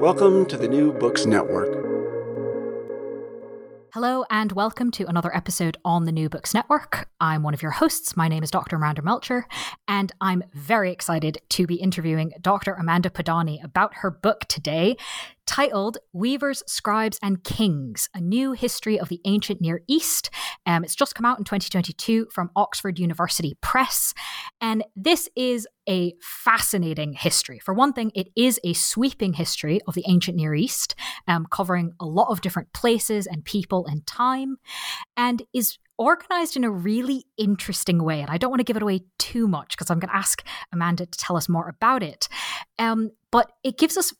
Welcome to the New Books Network. Hello, and welcome to another episode on the New Books Network. I'm one of your hosts. My name is Dr. Miranda Melcher, and I'm very excited to be interviewing Dr. Amanda Podany about her book today, titled Weavers, Scribes, and Kings A New History of the Ancient Near East. Um, it's just come out in 2022 from Oxford University Press. And this is a fascinating history. For one thing, it is a sweeping history of the ancient Near East, um, covering a lot of different places and people and time, and is organized in a really interesting way. And I don't want to give it away too much because I'm going to ask Amanda to tell us more about it. Um, but it gives us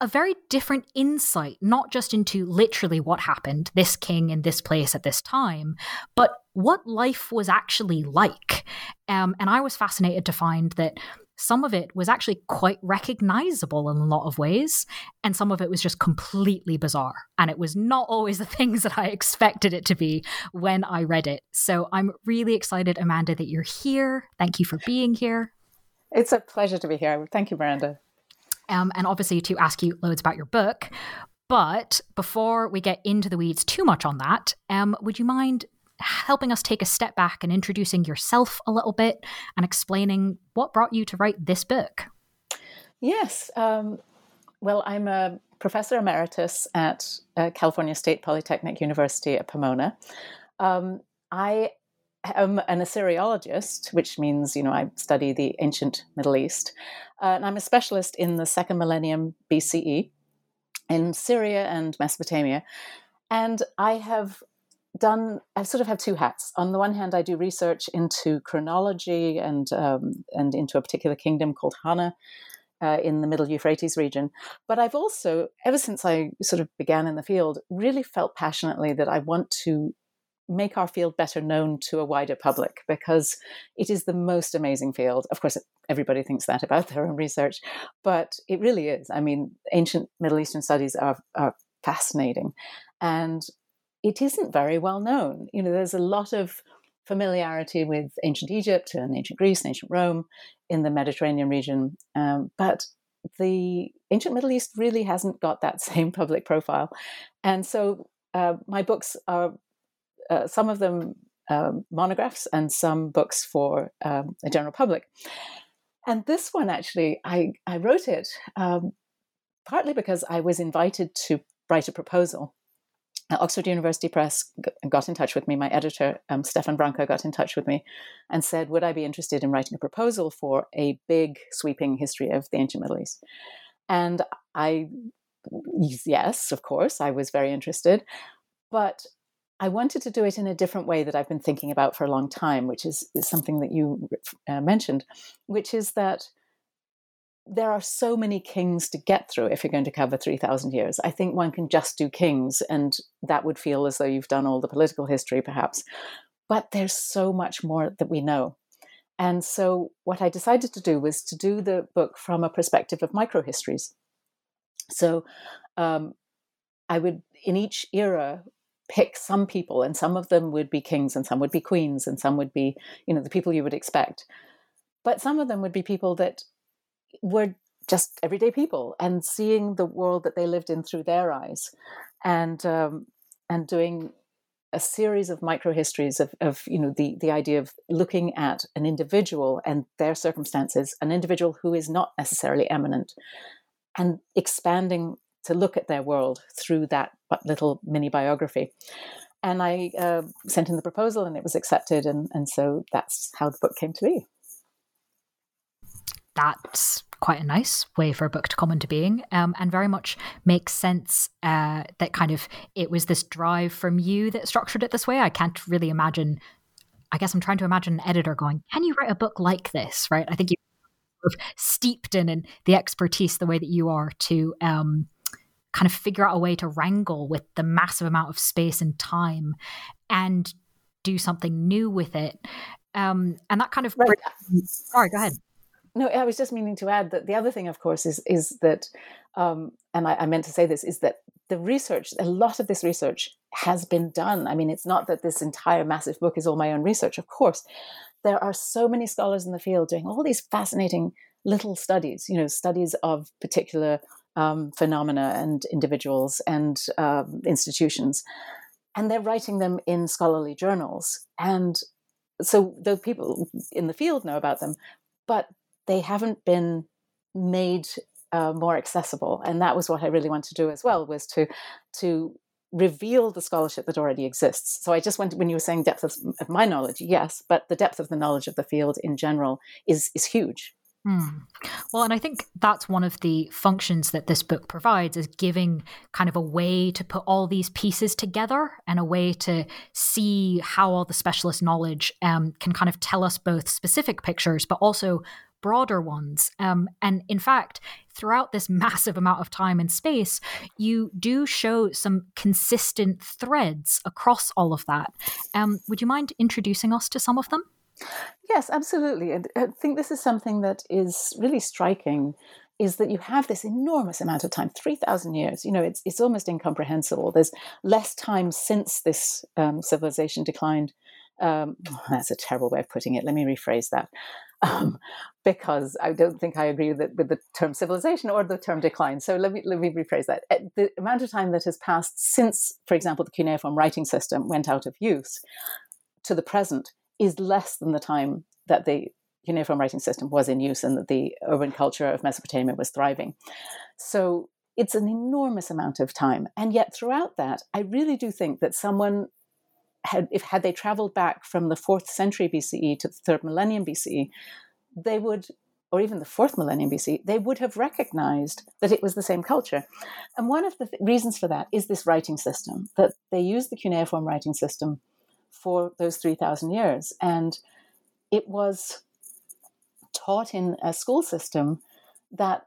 a very different insight, not just into literally what happened, this king in this place at this time, but what life was actually like. Um, and I was fascinated to find that some of it was actually quite recognizable in a lot of ways, and some of it was just completely bizarre. And it was not always the things that I expected it to be when I read it. So I'm really excited, Amanda, that you're here. Thank you for being here. It's a pleasure to be here. Thank you, Miranda um, and obviously to ask you loads about your book. But before we get into the weeds too much on that, um, would you mind helping us take a step back and introducing yourself a little bit and explaining what brought you to write this book? Yes. Um, well, I'm a professor emeritus at uh, California State Polytechnic University at Pomona. Um, I am an Assyriologist, which means, you know, I study the ancient Middle East. Uh, and I'm a specialist in the second millennium BCE in Syria and Mesopotamia. And I have done, I sort of have two hats. On the one hand, I do research into chronology and, um, and into a particular kingdom called Hana. Uh, in the middle Euphrates region. But I've also, ever since I sort of began in the field, really felt passionately that I want to make our field better known to a wider public because it is the most amazing field. Of course, everybody thinks that about their own research, but it really is. I mean, ancient Middle Eastern studies are, are fascinating and it isn't very well known. You know, there's a lot of familiarity with ancient Egypt and ancient Greece and ancient Rome in the Mediterranean region, um, but the ancient Middle East really hasn't got that same public profile. And so uh, my books are uh, some of them um, monographs and some books for um, the general public. And this one actually, I, I wrote it um, partly because I was invited to write a proposal. Oxford University Press got in touch with me. My editor, um, Stefan Vranka, got in touch with me and said, Would I be interested in writing a proposal for a big, sweeping history of the ancient Middle East? And I, yes, of course, I was very interested. But I wanted to do it in a different way that I've been thinking about for a long time, which is, is something that you uh, mentioned, which is that there are so many kings to get through if you're going to cover 3,000 years. I think one can just do kings, and that would feel as though you've done all the political history, perhaps. But there's so much more that we know. And so, what I decided to do was to do the book from a perspective of microhistories. So um, I would, in each era, pick some people, and some of them would be kings, and some would be queens, and some would be, you know, the people you would expect. But some of them would be people that were just everyday people and seeing the world that they lived in through their eyes and um, and doing a series of micro histories of, of you know the the idea of looking at an individual and their circumstances an individual who is not necessarily eminent and expanding to look at their world through that little mini biography and i uh, sent in the proposal and it was accepted and, and so that's how the book came to be that's quite a nice way for a book to come into being um, and very much makes sense uh, that kind of it was this drive from you that structured it this way. I can't really imagine. I guess I'm trying to imagine an editor going, "Can you write a book like this?" Right? I think you steeped in, in the expertise the way that you are to um, kind of figure out a way to wrangle with the massive amount of space and time and do something new with it. Um, and that kind of right. sorry, go ahead. No, I was just meaning to add that the other thing, of course, is is that, um, and I, I, meant to say this, is that the research, a lot of this research has been done. I mean, it's not that this entire massive book is all my own research. Of course, there are so many scholars in the field doing all these fascinating little studies. You know, studies of particular um, phenomena and individuals and um, institutions, and they're writing them in scholarly journals. And so the people in the field know about them, but they haven't been made uh, more accessible. And that was what i really wanted to do as well was to to reveal the scholarship that already exists. So i just went when you were saying depth of, of my knowledge yes but the depth of the knowledge of the field in general is is huge Hmm. Well, and I think that's one of the functions that this book provides is giving kind of a way to put all these pieces together and a way to see how all the specialist knowledge um, can kind of tell us both specific pictures, but also broader ones. Um, and in fact, throughout this massive amount of time and space, you do show some consistent threads across all of that. Um, would you mind introducing us to some of them? Yes, absolutely. And I think this is something that is really striking is that you have this enormous amount of time 3000 years you know it's, it's almost incomprehensible there's less time since this um, civilization declined um, that's a terrible way of putting it let me rephrase that um, because I don't think I agree with, it, with the term civilization or the term decline. So let me let me rephrase that. Uh, the amount of time that has passed since, for example, the cuneiform writing system went out of use to the present is less than the time that the cuneiform writing system was in use and that the urban culture of Mesopotamia was thriving. So it's an enormous amount of time. And yet throughout that, I really do think that someone had if had they traveled back from the fourth century BCE to the third millennium BCE, they would or even the fourth millennium BCE, they would have recognized that it was the same culture. And one of the th- reasons for that is this writing system, that they used the cuneiform writing system for those 3,000 years. And it was taught in a school system that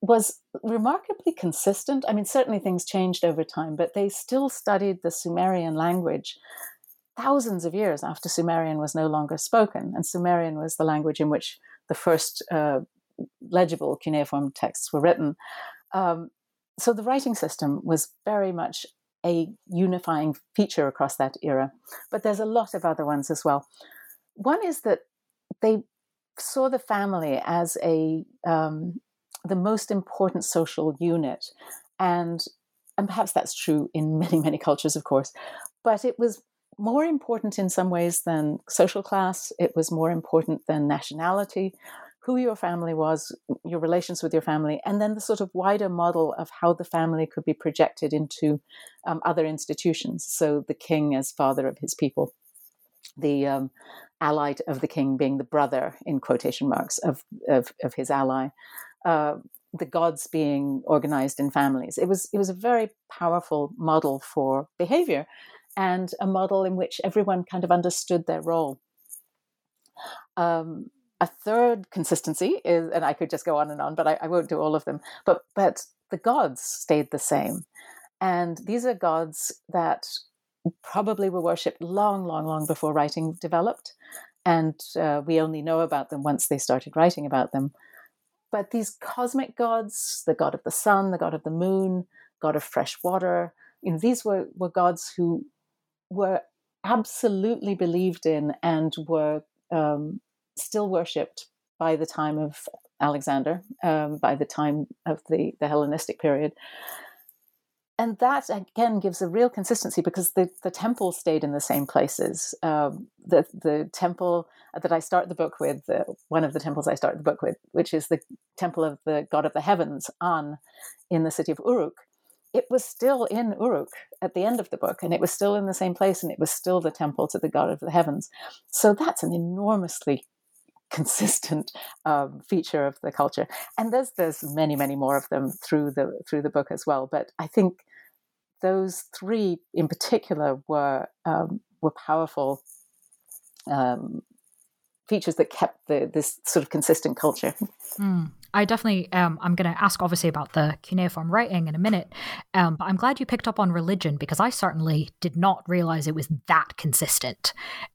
was remarkably consistent. I mean, certainly things changed over time, but they still studied the Sumerian language thousands of years after Sumerian was no longer spoken. And Sumerian was the language in which the first uh, legible cuneiform texts were written. Um, so the writing system was very much a unifying feature across that era. But there's a lot of other ones as well. One is that they saw the family as a um, the most important social unit. And, and perhaps that's true in many, many cultures, of course. But it was more important in some ways than social class, it was more important than nationality, who your family was, your relations with your family, and then the sort of wider model of how the family could be projected into um, other institutions. So the king as father of his people, the um, allied of the king being the brother, in quotation marks, of, of, of his ally, uh, the gods being organized in families. It was it was a very powerful model for behavior, and a model in which everyone kind of understood their role. Um, a third consistency is, and I could just go on and on, but I, I won't do all of them. But but the gods stayed the same, and these are gods that probably were worshipped long, long, long before writing developed, and uh, we only know about them once they started writing about them but these cosmic gods, the god of the sun, the god of the moon, god of fresh water, you know, these were, were gods who were absolutely believed in and were um, still worshipped by the time of Alexander, um, by the time of the, the Hellenistic period. And that again gives a real consistency because the, the temple stayed in the same places. Um, the the temple that I start the book with, one of the temples I start the book with, which is the temple of the god of the heavens, An, in the city of Uruk, it was still in Uruk at the end of the book, and it was still in the same place, and it was still the temple to the god of the heavens. So that's an enormously consistent um, feature of the culture. And there's there's many many more of them through the through the book as well. But I think those three in particular were um, were powerful um, features that kept the, this sort of consistent culture. Mm. I definitely um, I'm going to ask obviously about the cuneiform writing in a minute, um, but I'm glad you picked up on religion because I certainly did not realize it was that consistent.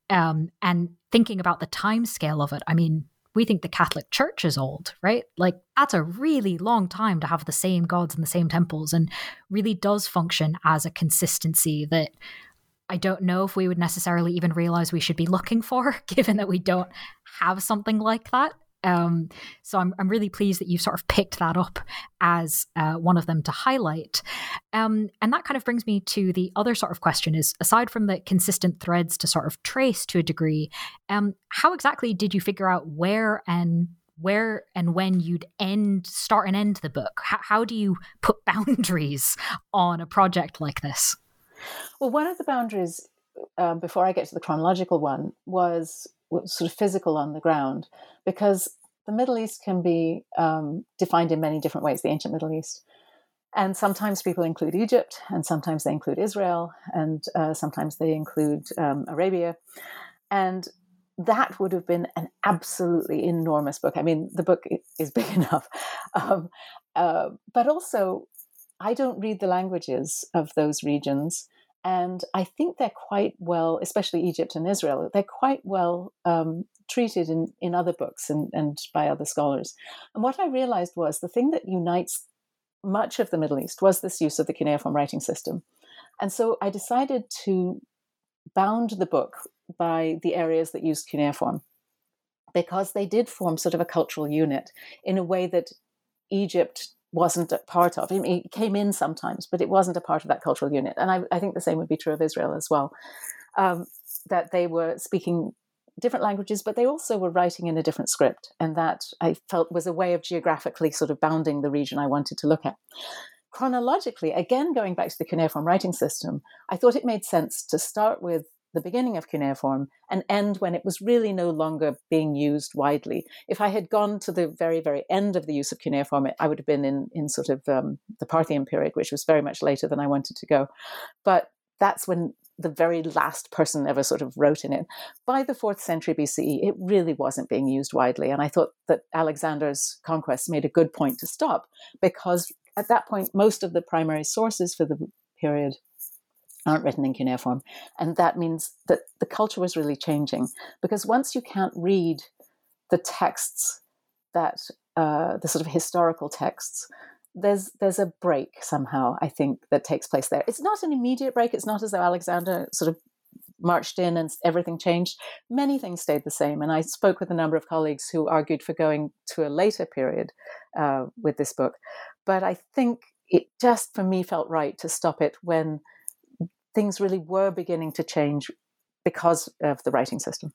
Um, and thinking about the time scale of it, I mean, we think the Catholic Church is old, right? Like that's a really long time to have the same gods and the same temples, and really does function as a consistency that I don't know if we would necessarily even realize we should be looking for, given that we don't have something like that. Um, so I'm, I'm really pleased that you've sort of picked that up as uh, one of them to highlight. Um, and that kind of brings me to the other sort of question is aside from the consistent threads to sort of trace to a degree, um, how exactly did you figure out where and where and when you'd end start and end the book how, how do you put boundaries on a project like this well, one of the boundaries um, before I get to the chronological one was, sort of physical on the ground, because the Middle East can be um, defined in many different ways, the ancient Middle East. And sometimes people include Egypt, and sometimes they include Israel, and uh, sometimes they include um, Arabia. And that would have been an absolutely enormous book. I mean, the book is big enough. Um, uh, but also, I don't read the languages of those regions. And I think they're quite well, especially Egypt and Israel, they're quite well um, treated in, in other books and, and by other scholars. And what I realized was the thing that unites much of the Middle East was this use of the cuneiform writing system. And so I decided to bound the book by the areas that used cuneiform because they did form sort of a cultural unit in a way that Egypt wasn't a part of. it came in sometimes, but it wasn't a part of that cultural unit. And I, I think the same would be true of Israel as well. Um, that they were speaking different languages, but they also were writing in a different script. And that I felt was a way of geographically sort of bounding the region I wanted to look at. Chronologically, again, going back to the cuneiform writing system, I thought it made sense to start with the beginning of cuneiform and end when it was really no longer being used widely. If I had gone to the very, very end of the use of cuneiform, I would have been in, in sort of um, the Parthian period, which was very much later than I wanted to go. But that's when the very last person ever sort of wrote in it. By the fourth century BCE, it really wasn't being used widely. And I thought that Alexander's conquest made a good point to stop because at that point, most of the primary sources for the period aren't written in cuneiform. And that means that the culture was really changing because once you can't read the texts that uh, the sort of historical texts, there's there's a break somehow I think that takes place there. It's not an immediate break. It's not as though Alexander sort of marched in and everything changed. Many things stayed the same. And I spoke with a number of colleagues who argued for going to a later period uh, with this book. But I think it just for me felt right to stop it when things really were beginning to change because of the writing system.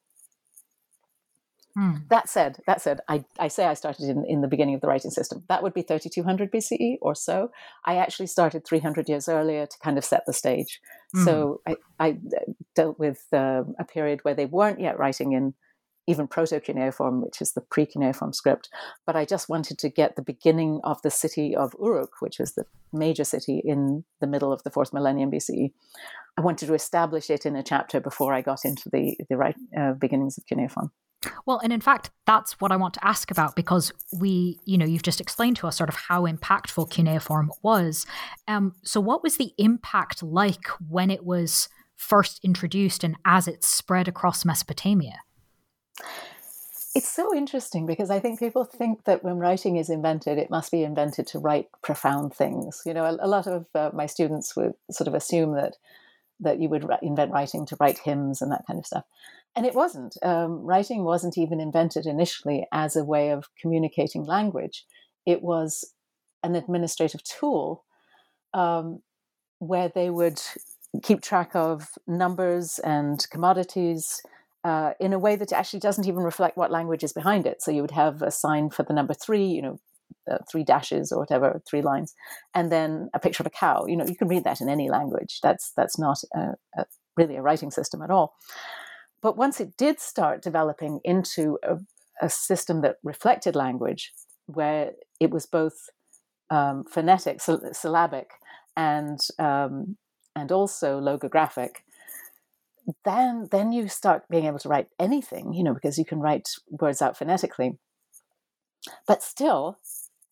Hmm. That said, that said, I, I say I started in, in the beginning of the writing system. That would be 3200 BCE or so. I actually started 300 years earlier to kind of set the stage. So hmm. I, I, dealt with uh, a period where they weren't yet writing in even proto cuneiform, which is the pre cuneiform script. But I just wanted to get the beginning of the city of Uruk, which was the major city in the middle of the fourth millennium BCE. I wanted to establish it in a chapter before I got into the the right uh, beginnings of cuneiform. Well, and in fact, that's what I want to ask about because we, you know, you've just explained to us sort of how impactful cuneiform was. Um, so, what was the impact like when it was first introduced and as it spread across Mesopotamia? It's so interesting because I think people think that when writing is invented, it must be invented to write profound things. You know, a, a lot of uh, my students would sort of assume that that you would invent writing to write hymns and that kind of stuff, and it wasn't. Um, writing wasn't even invented initially as a way of communicating language. It was an administrative tool um, where they would keep track of numbers and commodities uh, in a way that actually doesn't even reflect what language is behind it. So you would have a sign for the number three, you know, uh, three dashes or whatever, three lines, and then a picture of a cow. You know, you can read that in any language. That's that's not a, a, really a writing system at all. But once it did start developing into a, a system that reflected language, where it was both um, phonetic, syllabic, and um, and also logographic, then then you start being able to write anything, you know, because you can write words out phonetically. But still,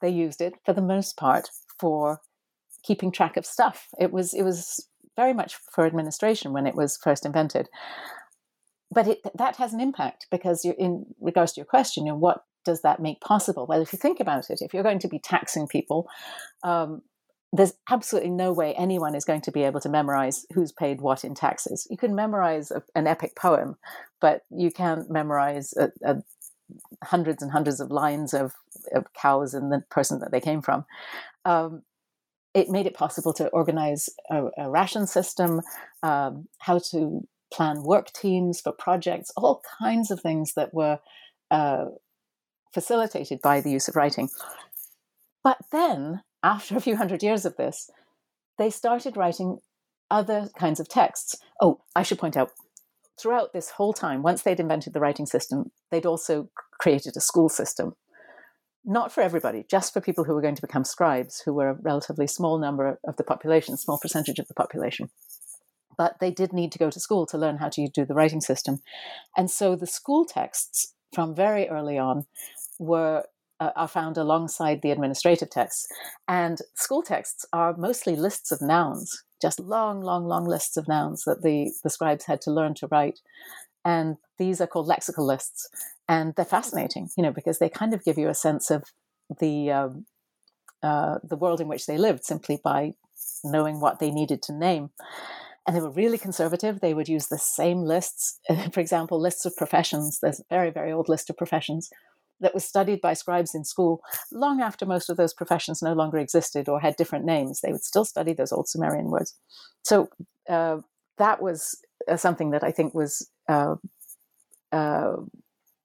they used it for the most part for keeping track of stuff. It was it was very much for administration when it was first invented. But it, that has an impact because in regards to your question, you know, what does that make possible? Well, if you think about it, if you're going to be taxing people, um, there's absolutely no way anyone is going to be able to memorize who's paid what in taxes. You can memorize a, an epic poem, but you can't memorize a, a hundreds and hundreds of lines of, of, cows and the person that they came from. Um, it made it possible to organize a, a ration system, um, how to plan work teams for projects, all kinds of things that were uh, facilitated by the use of writing. But then after a few hundred years of this, they started writing other kinds of texts. Oh, I should point out, throughout this whole time, once they'd invented the writing system, they'd also created a school system. Not for everybody, just for people who were going to become scribes, who were a relatively small number of the population, small percentage of the population. But they did need to go to school to learn how to do the writing system. And so the school texts from very early on were uh, are found alongside the administrative texts. And school texts are mostly lists of nouns, just long, long, long lists of nouns that the, the scribes had to learn to write. And these are called lexical lists. And they're fascinating, you know, because they kind of give you a sense of the, um, uh, the world in which they lived simply by knowing what they needed to name. And they were really conservative. They would use the same lists, for example, lists of professions. There's a very, very old list of professions that was studied by scribes in school long after most of those professions no longer existed or had different names. They would still study those old Sumerian words. So uh, that was uh, something that I think was uh, uh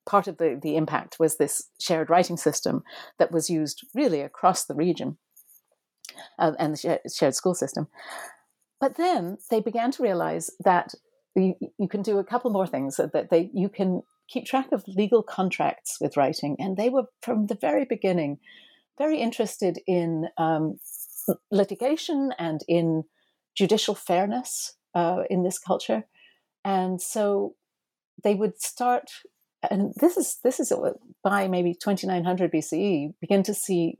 part of the, the impact was this shared writing system that was used really across the region uh, and the shared school system. But then they began to realize that you, you can do a couple more things that they you can keep track of legal contracts with writing. And they were, from the very beginning, very interested in um, litigation and in judicial fairness uh, in this culture. And so they would start, and this is this is by maybe 2900 BCE, begin to see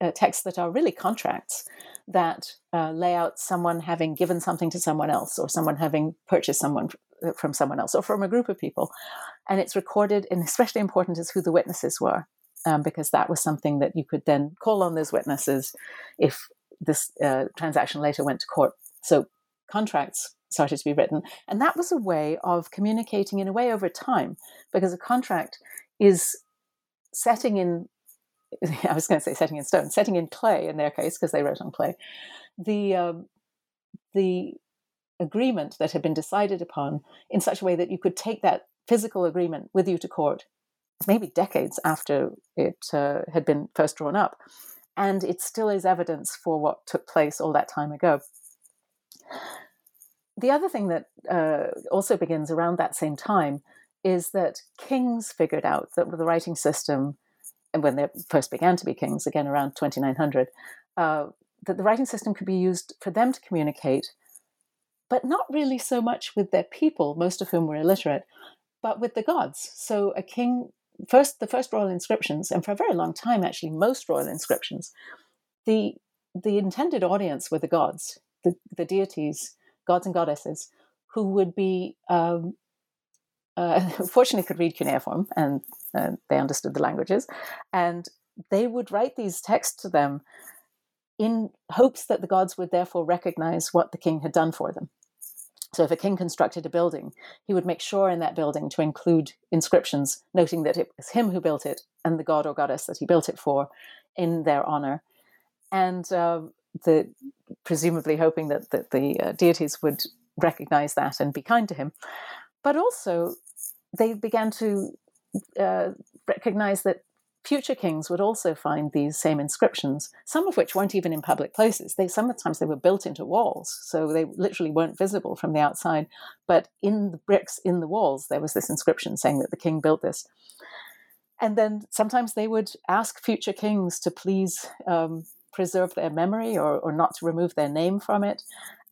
uh, texts that are really contracts that uh, lay out someone having given something to someone else or someone having purchased someone from someone else or from a group of people. And it's recorded, and especially important is who the witnesses were, um, because that was something that you could then call on those witnesses if this uh, transaction later went to court. So contracts started to be written. And that was a way of communicating in a way over time, because a contract is setting in I was going to say setting in stone, setting in clay in their case because they wrote on clay, the um, the agreement that had been decided upon in such a way that you could take that physical agreement with you to court, maybe decades after it uh, had been first drawn up, and it still is evidence for what took place all that time ago. The other thing that uh, also begins around that same time is that kings figured out that the writing system and when they first began to be kings, again around 2900, uh, that the writing system could be used for them to communicate, but not really so much with their people, most of whom were illiterate, but with the gods. So a king, first the first royal inscriptions, and for a very long time, actually, most royal inscriptions, the the intended audience were the gods, the, the deities, gods and goddesses, who would be um, uh, fortunately could read cuneiform and uh, they understood the languages, and they would write these texts to them in hopes that the gods would therefore recognize what the king had done for them. So, if a king constructed a building, he would make sure in that building to include inscriptions noting that it was him who built it and the god or goddess that he built it for in their honor. And uh, the, presumably hoping that, that the uh, deities would recognize that and be kind to him. But also, they began to uh, recognize that future kings would also find these same inscriptions, some of which weren't even in public places. They sometimes they were built into walls, so they literally weren't visible from the outside. But in the bricks in the walls, there was this inscription saying that the king built this. And then sometimes they would ask future kings to please um, preserve their memory or, or not to remove their name from it,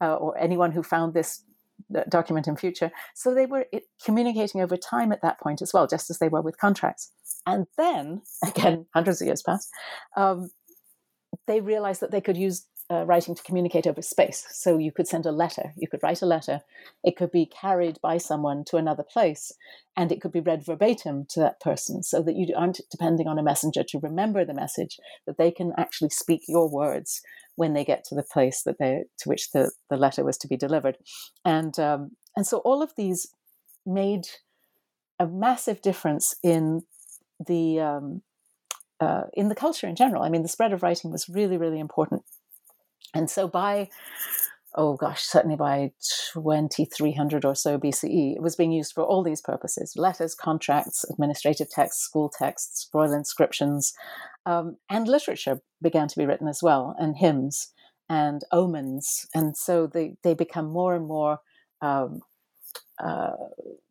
uh, or anyone who found this document in future. So they were communicating over time at that point as well, just as they were with contracts. And then, again, hundreds of years passed, um, they realized that they could use uh, writing to communicate over space. So you could send a letter, you could write a letter, it could be carried by someone to another place, and it could be read verbatim to that person so that you aren't depending on a messenger to remember the message, that they can actually speak your words when they get to the place that they to which the, the letter was to be delivered. And um, and so all of these made a massive difference in the um, uh, in the culture in general. I mean, the spread of writing was really, really important. And so by oh gosh, certainly by 2300 or so BCE, it was being used for all these purposes letters, contracts, administrative texts, school texts, royal inscriptions, um, and literature began to be written as well, and hymns and omens. And so they, they become more and more um, uh,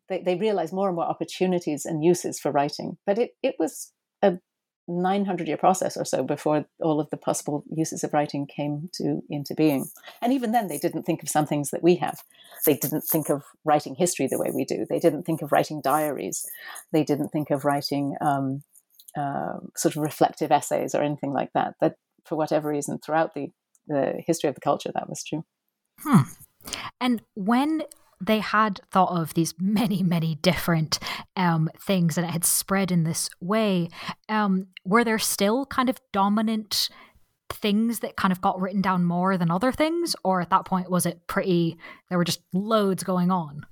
they, they realized more and more opportunities and uses for writing. But it, it was a 900 year process or so before all of the possible uses of writing came to into being. And even then they didn't think of some things that we have. They didn't think of writing history the way we do. They didn't think of writing diaries. They didn't think of writing um, uh, sort of reflective essays or anything like that that for whatever reason throughout the the history of the culture that was true. Hmm. and when they had thought of these many, many different um, things and it had spread in this way. Um, were there still kind of dominant things that kind of got written down more than other things? Or at that point, was it pretty, there were just loads going on?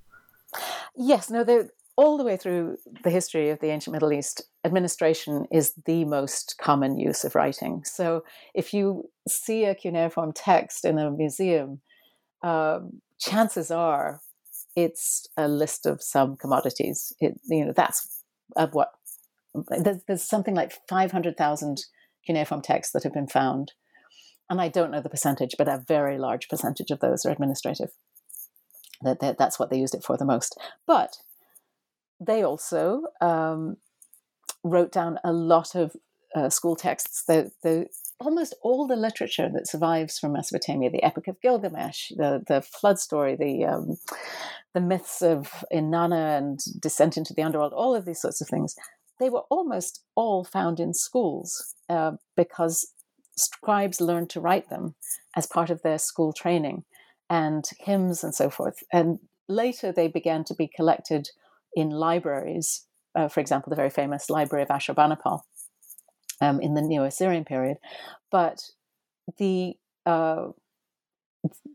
Yes, no, there, all the way through the history of the ancient Middle East, administration is the most common use of writing. So if you see a cuneiform text in a museum, uh, chances are it's a list of some commodities. It, you know, that's of what there's, there's something like 500,000 cuneiform texts that have been found. And I don't know the percentage, but a very large percentage of those are administrative. That, that That's what they used it for the most. But they also um, wrote down a lot of uh, school texts. The, the, almost all the literature that survives from Mesopotamia, the Epic of Gilgamesh, the, the flood story, the, um, the myths of Inanna and descent into the underworld, all of these sorts of things, they were almost all found in schools uh, because scribes learned to write them as part of their school training and hymns and so forth. And later they began to be collected in libraries, uh, for example, the very famous Library of Ashurbanipal um, in the Neo Assyrian period. But the uh,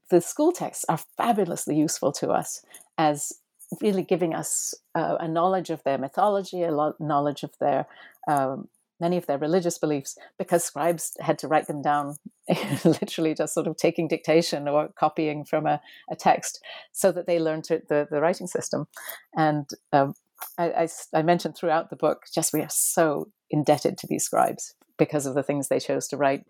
the school texts are fabulously useful to us as really giving us uh, a knowledge of their mythology, a knowledge of their um, many of their religious beliefs, because scribes had to write them down, literally just sort of taking dictation or copying from a, a text, so that they learned the, the writing system. And um, I, I, I mentioned throughout the book, just we are so indebted to these scribes because of the things they chose to write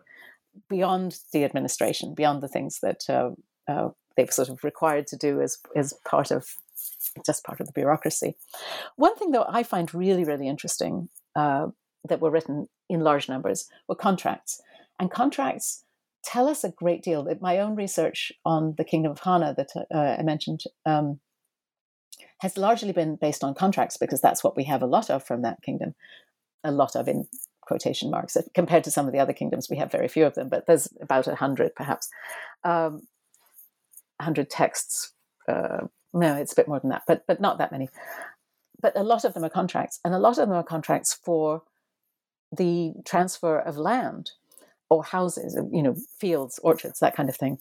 beyond the administration, beyond the things that uh, uh, they've sort of required to do as, as part of just part of the bureaucracy. One thing, though, I find really, really interesting uh, that were written in large numbers were contracts. And contracts tell us a great deal. My own research on the Kingdom of Hana that uh, I mentioned um, has largely been based on contracts because that's what we have a lot of from that kingdom. A lot of in quotation marks compared to some of the other kingdoms we have very few of them but there's about a hundred perhaps um, 100 texts uh, no it's a bit more than that but but not that many but a lot of them are contracts, and a lot of them are contracts for the transfer of land or houses, you know, fields, orchards, that kind of thing.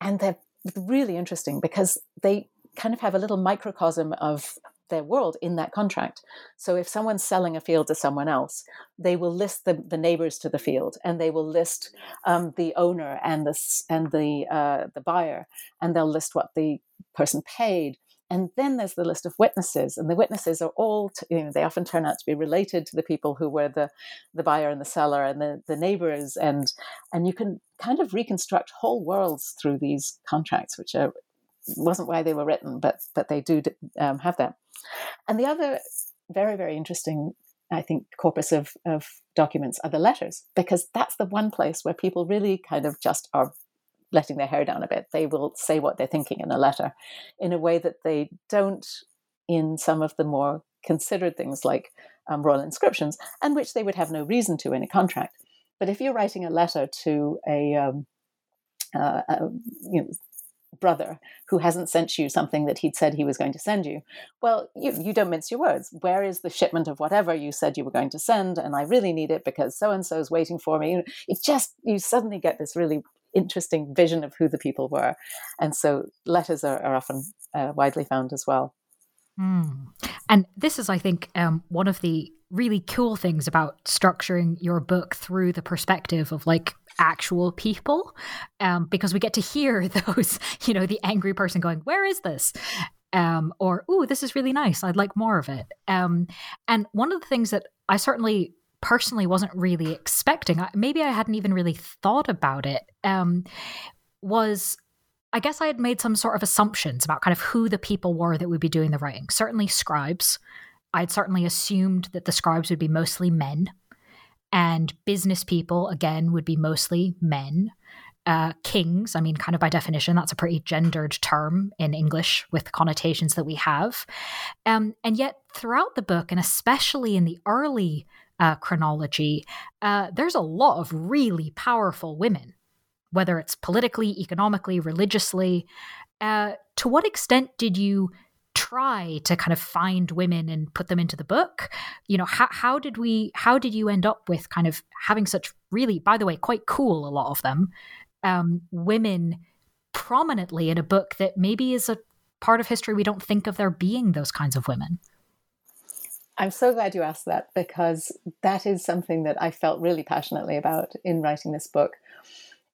And they're really interesting because they kind of have a little microcosm of their world in that contract. So if someone's selling a field to someone else, they will list the, the neighbors to the field, and they will list um, the owner and the and the uh, the buyer, and they'll list what the person paid. And then there's the list of witnesses, and the witnesses are all, you know, they often turn out to be related to the people who were the, the buyer and the seller and the, the neighbors, and and you can kind of reconstruct whole worlds through these contracts, which are wasn't why they were written, but but they do um, have that. And the other very very interesting, I think, corpus of of documents are the letters, because that's the one place where people really kind of just are letting their hair down a bit. They will say what they're thinking in a letter in a way that they don't in some of the more considered things like um, royal inscriptions, and which they would have no reason to in a contract. But if you're writing a letter to a, um, uh, a you know, brother who hasn't sent you something that he'd said he was going to send you. Well, you, you don't mince your words. Where is the shipment of whatever you said you were going to send? And I really need it because so and so is waiting for me. It just, you suddenly get this really interesting vision of who the people were. And so letters are, are often uh, widely found as well. Mm. And this is, I think, um, one of the really cool things about structuring your book through the perspective of like actual people, um, because we get to hear those, you know, the angry person going, "Where is this?" Um, or "Ooh, this is really nice. I'd like more of it." Um, and one of the things that I certainly personally wasn't really expecting, maybe I hadn't even really thought about it, um, was I guess I had made some sort of assumptions about kind of who the people were that would be doing the writing. Certainly scribes. I'd certainly assumed that the scribes would be mostly men, and business people, again, would be mostly men. Uh, kings, I mean, kind of by definition, that's a pretty gendered term in English with connotations that we have. Um, and yet, throughout the book, and especially in the early uh, chronology, uh, there's a lot of really powerful women, whether it's politically, economically, religiously. Uh, to what extent did you try to kind of find women and put them into the book? You know, how, how did we, how did you end up with kind of having such really, by the way, quite cool, a lot of them, um, women prominently in a book that maybe is a part of history we don't think of there being those kinds of women? I'm so glad you asked that because that is something that I felt really passionately about in writing this book.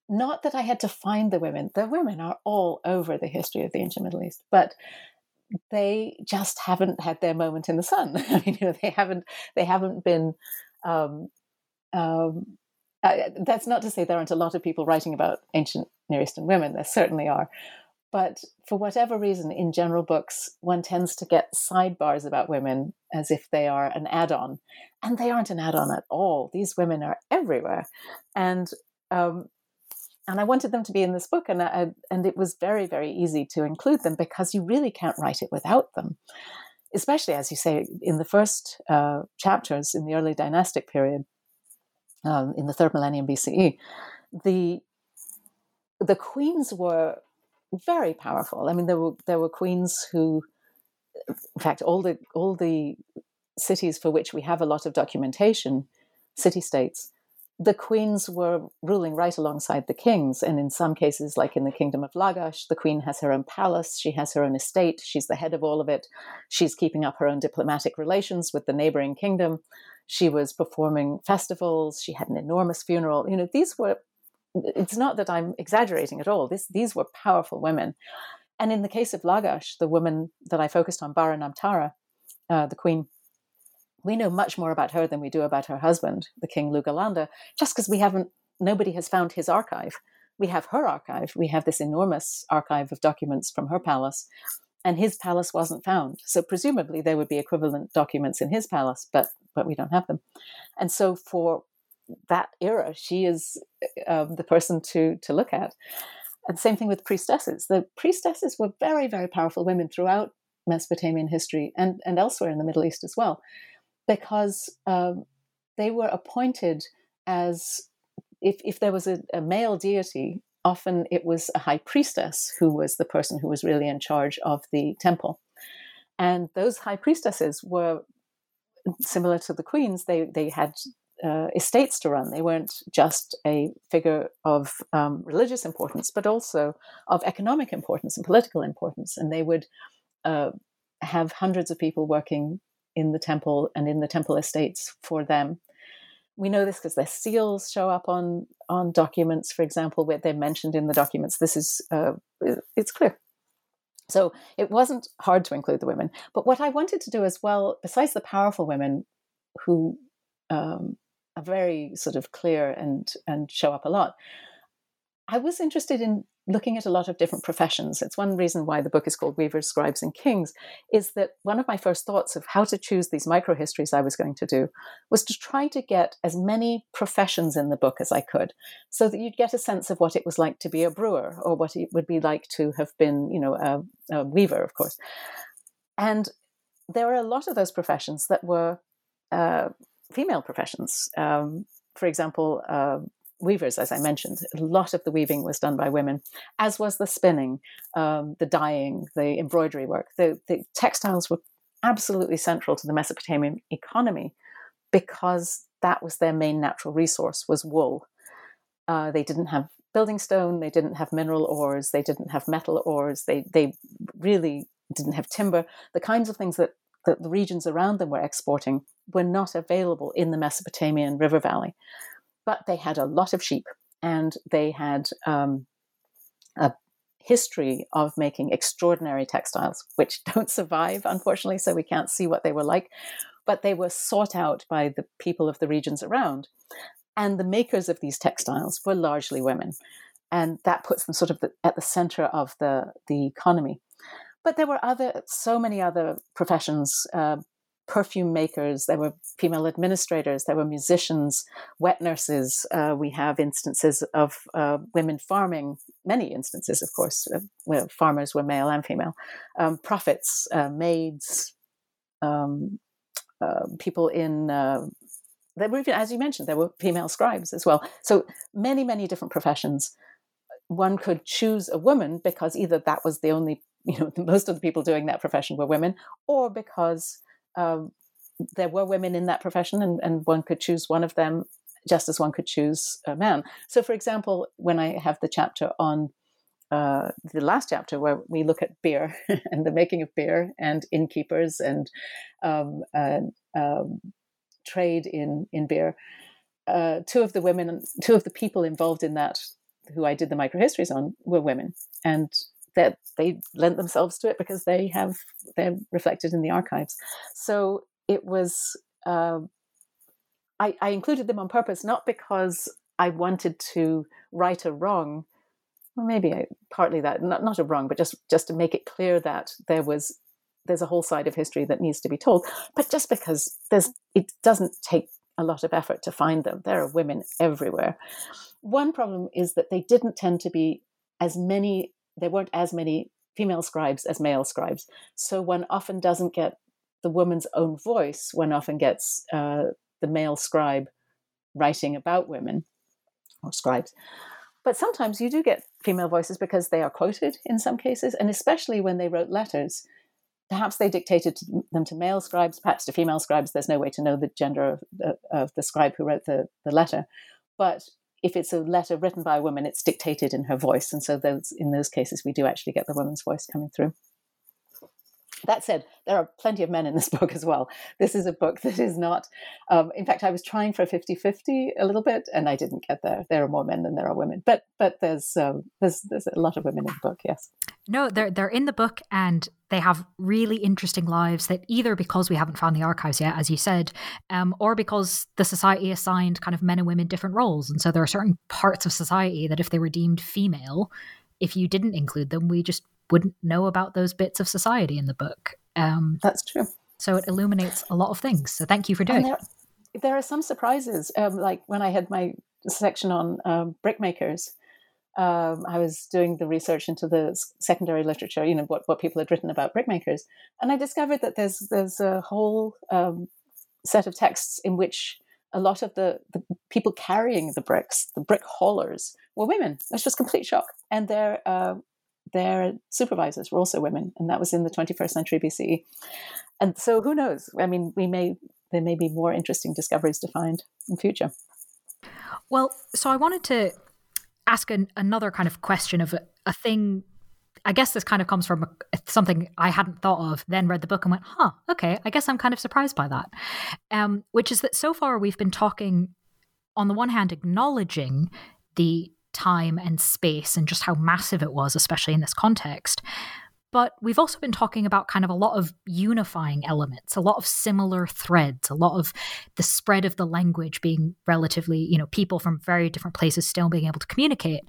Not that I had to find the women, the women are all over the history of the ancient Middle East, but they just haven't had their moment in the sun. I mean, you know, they haven't they haven't been. Um, um, uh, that's not to say there aren't a lot of people writing about ancient Near Eastern women. There certainly are, but for whatever reason, in general books, one tends to get sidebars about women as if they are an add on. And they aren't an add on at all. These women are everywhere. And um, and I wanted them to be in this book, and I, and it was very very easy to include them because you really can't write it without them, especially as you say in the first uh, chapters in the early dynastic period, um, in the third millennium BCE, the the queens were very powerful. I mean, there were there were queens who, in fact, all the all the cities for which we have a lot of documentation, city states, the queens were ruling right alongside the kings. And in some cases, like in the kingdom of Lagash, the queen has her own palace, she has her own estate, she's the head of all of it. She's keeping up her own diplomatic relations with the neighboring kingdom. She was performing festivals, she had an enormous funeral. You know, these were it's not that I'm exaggerating at all. This, these were powerful women. And in the case of Lagash, the woman that I focused on, Bara-Namtara, uh, the queen, we know much more about her than we do about her husband, the king Lugalanda, just because we haven't, nobody has found his archive. We have her archive. We have this enormous archive of documents from her palace, and his palace wasn't found. So presumably there would be equivalent documents in his palace, but but we don't have them. And so for that era, she is um, the person to to look at. And same thing with priestesses. The priestesses were very, very powerful women throughout Mesopotamian history and, and elsewhere in the Middle East as well, because um, they were appointed as if, if there was a, a male deity, often it was a high priestess who was the person who was really in charge of the temple. And those high priestesses were similar to the queens. They they had uh, estates to run. They weren't just a figure of um, religious importance, but also of economic importance and political importance. And they would uh, have hundreds of people working in the temple and in the temple estates for them. We know this because their seals show up on on documents, for example, where they're mentioned in the documents. This is uh, it's clear. So it wasn't hard to include the women. But what I wanted to do as well, besides the powerful women who um, are very sort of clear and and show up a lot, I was interested in looking at a lot of different professions. It's one reason why the book is called Weavers, Scribes, and Kings, is that one of my first thoughts of how to choose these microhistories I was going to do was to try to get as many professions in the book as I could, so that you'd get a sense of what it was like to be a brewer or what it would be like to have been, you know, a, a weaver, of course. And there are a lot of those professions that were uh, female professions. Um, for example, uh, weavers, as I mentioned, a lot of the weaving was done by women, as was the spinning, um, the dyeing, the embroidery work. The, the textiles were absolutely central to the Mesopotamian economy because that was their main natural resource was wool. Uh, they didn't have building stone, they didn't have mineral ores, they didn't have metal ores, they they really didn't have timber. The kinds of things that, that the regions around them were exporting were not available in the Mesopotamian river valley but they had a lot of sheep and they had um, a history of making extraordinary textiles, which don't survive, unfortunately, so we can't see what they were like. But they were sought out by the people of the regions around. And the makers of these textiles were largely women. And that puts them sort of the, at the center of the, the economy. But there were other, so many other professions, uh, perfume makers, there were female administrators, there were musicians, wet nurses. Uh, we have instances of uh, women farming, many instances, of course, uh, where farmers were male and female, um, prophets, uh, maids, um, uh, people in. Uh, there were, as you mentioned, there were female scribes as well. So many, many different professions. One could choose a woman because either that was the only, you know, most of the people doing that profession were women, or because um, there were women in that profession, and, and one could choose one of them just as one could choose a man. So, for example, when I have the chapter on uh, the last chapter where we look at beer and the making of beer and innkeepers and um, uh, um, trade in in beer, uh, two of the women, two of the people involved in that, who I did the microhistories on, were women, and that they lent themselves to it because they have they're reflected in the archives. So it was uh, I, I included them on purpose, not because I wanted to right a wrong. Well, maybe I, partly that, not not a wrong, but just just to make it clear that there was there's a whole side of history that needs to be told. But just because there's it doesn't take a lot of effort to find them. There are women everywhere. One problem is that they didn't tend to be as many there weren't as many female scribes as male scribes. So one often doesn't get the woman's own voice, one often gets uh, the male scribe writing about women or scribes. But sometimes you do get female voices because they are quoted in some cases, and especially when they wrote letters. Perhaps they dictated them to male scribes, perhaps to female scribes. There's no way to know the gender of, uh, of the scribe who wrote the, the letter. But if it's a letter written by a woman, it's dictated in her voice. And so those in those cases we do actually get the woman's voice coming through. That said, there are plenty of men in this book as well. This is a book that is not, um, in fact, I was trying for 50 50 a little bit and I didn't get there. There are more men than there are women, but but there's um, there's, there's a lot of women in the book, yes. No, they're, they're in the book and they have really interesting lives that either because we haven't found the archives yet, as you said, um, or because the society assigned kind of men and women different roles. And so there are certain parts of society that if they were deemed female, if you didn't include them, we just wouldn't know about those bits of society in the book. Um, That's true. So it illuminates a lot of things. So thank you for doing there, it. There are some surprises, um, like when I had my section on um, brickmakers. Um, I was doing the research into the secondary literature, you know, what, what people had written about brickmakers, and I discovered that there's there's a whole um, set of texts in which a lot of the, the people carrying the bricks, the brick haulers, were women. That's just complete shock, and they're uh, their supervisors were also women, and that was in the 21st century BCE. And so, who knows? I mean, we may there may be more interesting discoveries to find in future. Well, so I wanted to ask an, another kind of question of a, a thing I guess this kind of comes from something I hadn't thought of, then read the book and went, huh, okay, I guess I'm kind of surprised by that. Um, which is that so far we've been talking, on the one hand, acknowledging the time and space and just how massive it was, especially in this context. But we've also been talking about kind of a lot of unifying elements, a lot of similar threads, a lot of the spread of the language being relatively, you know, people from very different places still being able to communicate.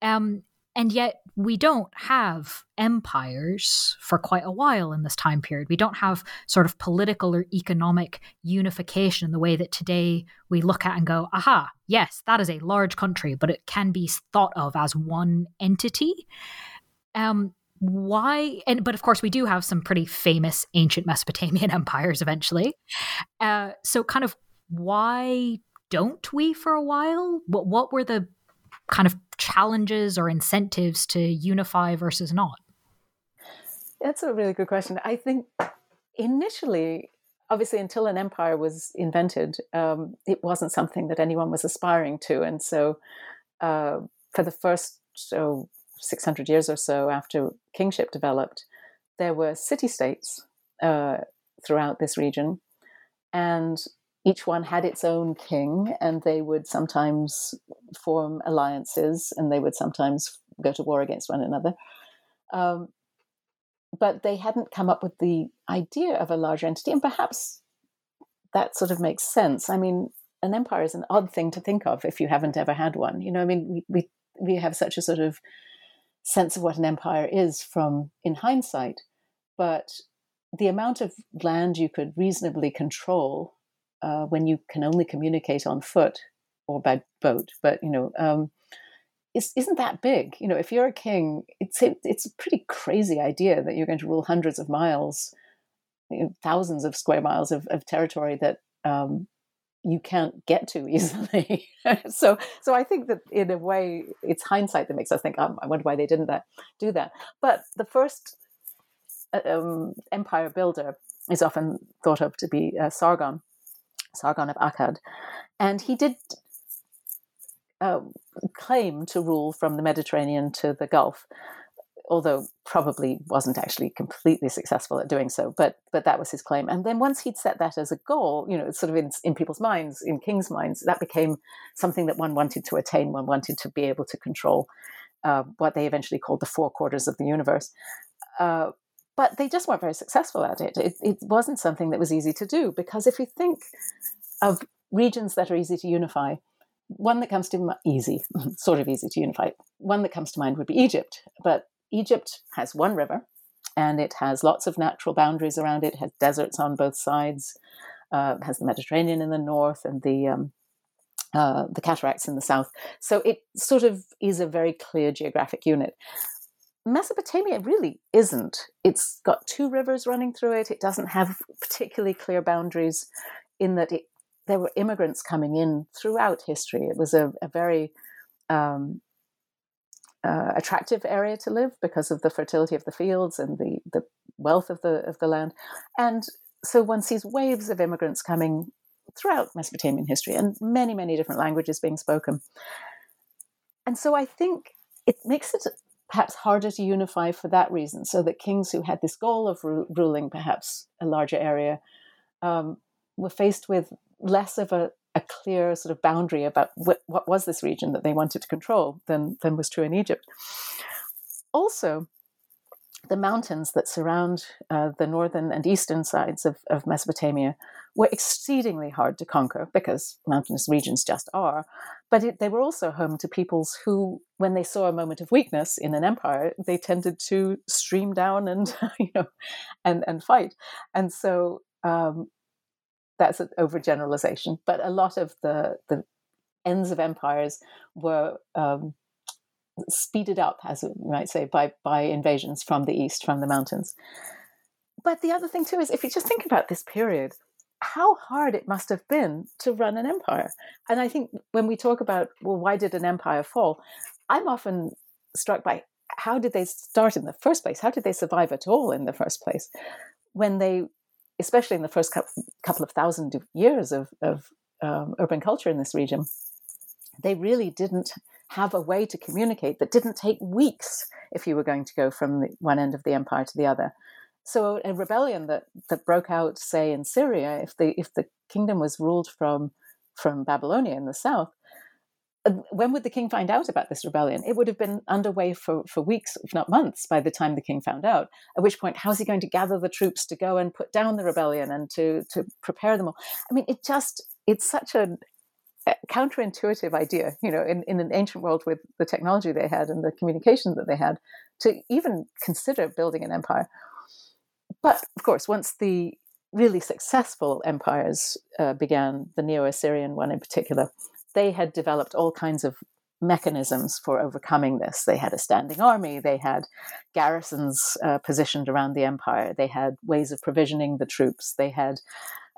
Um, and yet, we don't have empires for quite a while in this time period. We don't have sort of political or economic unification in the way that today we look at and go, aha, yes, that is a large country, but it can be thought of as one entity. Um, why and but of course we do have some pretty famous ancient mesopotamian empires eventually uh, so kind of why don't we for a while what what were the kind of challenges or incentives to unify versus not? That's a really good question. I think initially, obviously, until an empire was invented, um, it wasn't something that anyone was aspiring to. And so, uh, for the first so 600 years or so after kingship developed, there were city states uh, throughout this region. And each one had its own king, and they would sometimes form alliances and they would sometimes go to war against one another. Um, but they hadn't come up with the idea of a larger entity, and perhaps that sort of makes sense. I mean, an empire is an odd thing to think of if you haven't ever had one. You know, I mean, we we, we have such a sort of sense of what an empire is from in hindsight, but the amount of land you could reasonably control uh, when you can only communicate on foot or by boat. But you know, um, isn't that big? You know, if you're a king, it's it's a pretty crazy idea that you're going to rule hundreds of miles, you know, thousands of square miles of, of territory that um, you can't get to easily. so, so I think that in a way, it's hindsight that makes us think, oh, I wonder why they didn't that, do that. But the first uh, um, empire builder is often thought of to be uh, Sargon, Sargon of Akkad. And he did uh, claim to rule from the Mediterranean to the Gulf, although probably wasn't actually completely successful at doing so. But but that was his claim. And then once he'd set that as a goal, you know, sort of in, in people's minds, in kings' minds, that became something that one wanted to attain. One wanted to be able to control uh, what they eventually called the four quarters of the universe. Uh, but they just weren't very successful at it. it. It wasn't something that was easy to do because if you think of regions that are easy to unify, one that comes to mind, easy, sort of easy to unify, one that comes to mind would be Egypt. But Egypt has one river and it has lots of natural boundaries around it, has deserts on both sides, uh, has the Mediterranean in the north and the um, uh, the cataracts in the south. So it sort of is a very clear geographic unit. Mesopotamia really isn't. It's got two rivers running through it. It doesn't have particularly clear boundaries in that it, there were immigrants coming in throughout history. It was a, a very um, uh, attractive area to live because of the fertility of the fields and the, the wealth of the of the land. And so one sees waves of immigrants coming throughout Mesopotamian history and many, many different languages being spoken. And so I think it makes it perhaps harder to unify for that reason, so that kings who had this goal of ru- ruling perhaps a larger area um, were faced with less of a, a clear sort of boundary about what, what was this region that they wanted to control than, than was true in Egypt. Also, the mountains that surround uh, the northern and eastern sides of, of, Mesopotamia were exceedingly hard to conquer because mountainous regions just are. But it, they were also home to peoples who, when they saw a moment of weakness in an empire, they tended to stream down and you know and and fight. And so um, that's an overgeneralization. But a lot of the the ends of empires were um, speeded up, as you might say, by by invasions from the east, from the mountains. But the other thing too is, if you just think about this period, how hard it must have been to run an empire. And I think when we talk about, well, why did an empire fall? I'm often struck by how did they start in the first place? How did they survive at all in the first place? When they, especially in the first couple of thousand years of, of um, urban culture in this region, they really didn't have a way to communicate that didn't take weeks if you were going to go from the one end of the empire to the other. So a rebellion that, that broke out, say, in Syria, if the if the kingdom was ruled from from Babylonia in the south, when would the king find out about this rebellion? It would have been underway for, for weeks, if not months, by the time the king found out. At which point, how's he going to gather the troops to go and put down the rebellion and to to prepare them all? I mean, it just it's such a counterintuitive idea, you know, in, in an ancient world with the technology they had and the communication that they had, to even consider building an empire. But of course, once the really successful empires uh, began, the Neo Assyrian one in particular, they had developed all kinds of mechanisms for overcoming this. They had a standing army, they had garrisons uh, positioned around the empire, they had ways of provisioning the troops, they had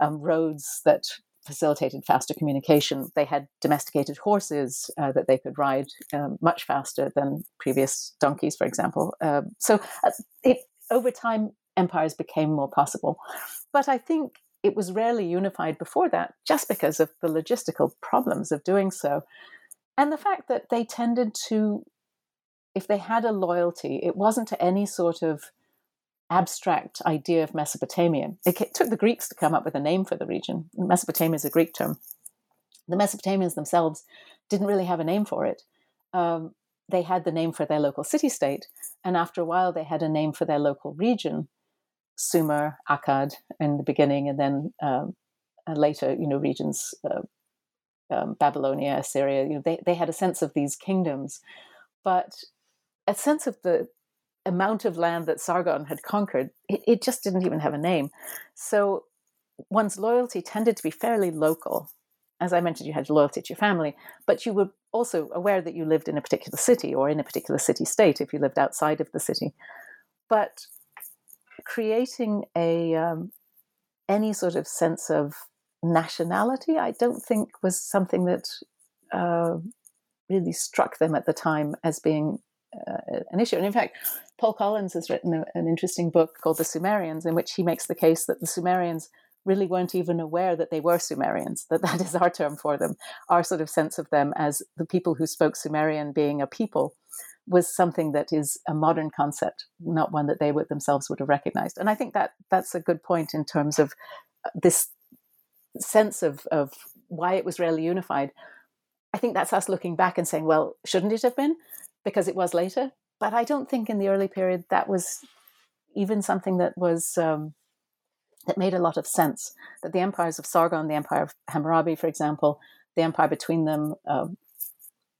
um, roads that facilitated faster communication. They had domesticated horses uh, that they could ride um, much faster than previous donkeys, for example. Uh, so uh, it, over time, empires became more possible. But I think it was rarely unified before that just because of the logistical problems of doing so. And the fact that they tended to, if they had a loyalty, it wasn't to any sort of abstract idea of Mesopotamia. It took the Greeks to come up with a name for the region. Mesopotamia is a Greek term. The Mesopotamians themselves didn't really have a name for it. Um, they had the name for their local city state, and after a while, they had a name for their local region. Sumer, Akkad in the beginning, and then um, and later, you know, regions, uh, um, Babylonia, Assyria. You know, they they had a sense of these kingdoms, but a sense of the amount of land that Sargon had conquered, it, it just didn't even have a name. So one's loyalty tended to be fairly local. As I mentioned, you had loyalty to your family, but you were also aware that you lived in a particular city or in a particular city state if you lived outside of the city. But creating a um, any sort of sense of nationality, I don't think was something that uh, really struck them at the time as being uh, an issue. And in fact, Paul Collins has written a, an interesting book called The Sumerians, in which he makes the case that the Sumerians really weren't even aware that they were Sumerians, that that is our term for them. Our sort of sense of them as the people who spoke Sumerian being a people was something that is a modern concept, not one that they would themselves would have recognized. And I think that that's a good point in terms of uh, this sense of, of why it was rarely unified. I think that's us looking back and saying, well, shouldn't it have been? because it was later. But I don't think in the early period that was even something that was um, that made a lot of sense. That the empires of Sargon, the empire of Hammurabi, for example, the empire between them, uh,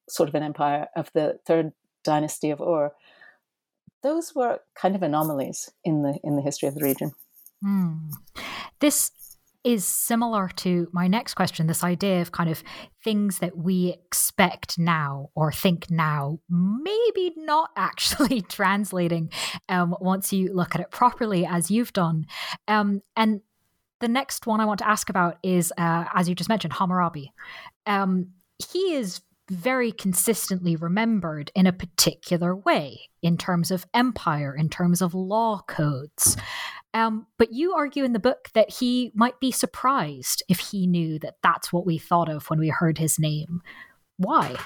sort of an empire of the third dynasty of Ur, those were kind of anomalies in the in the history of the region. Mm. This is similar to my next question this idea of kind of things that we expect now or think now, maybe not actually translating um, once you look at it properly, as you've done. Um, and the next one I want to ask about is, uh, as you just mentioned, Hammurabi. Um, he is very consistently remembered in a particular way in terms of empire, in terms of law codes. Um, but you argue in the book that he might be surprised if he knew that that's what we thought of when we heard his name. Why?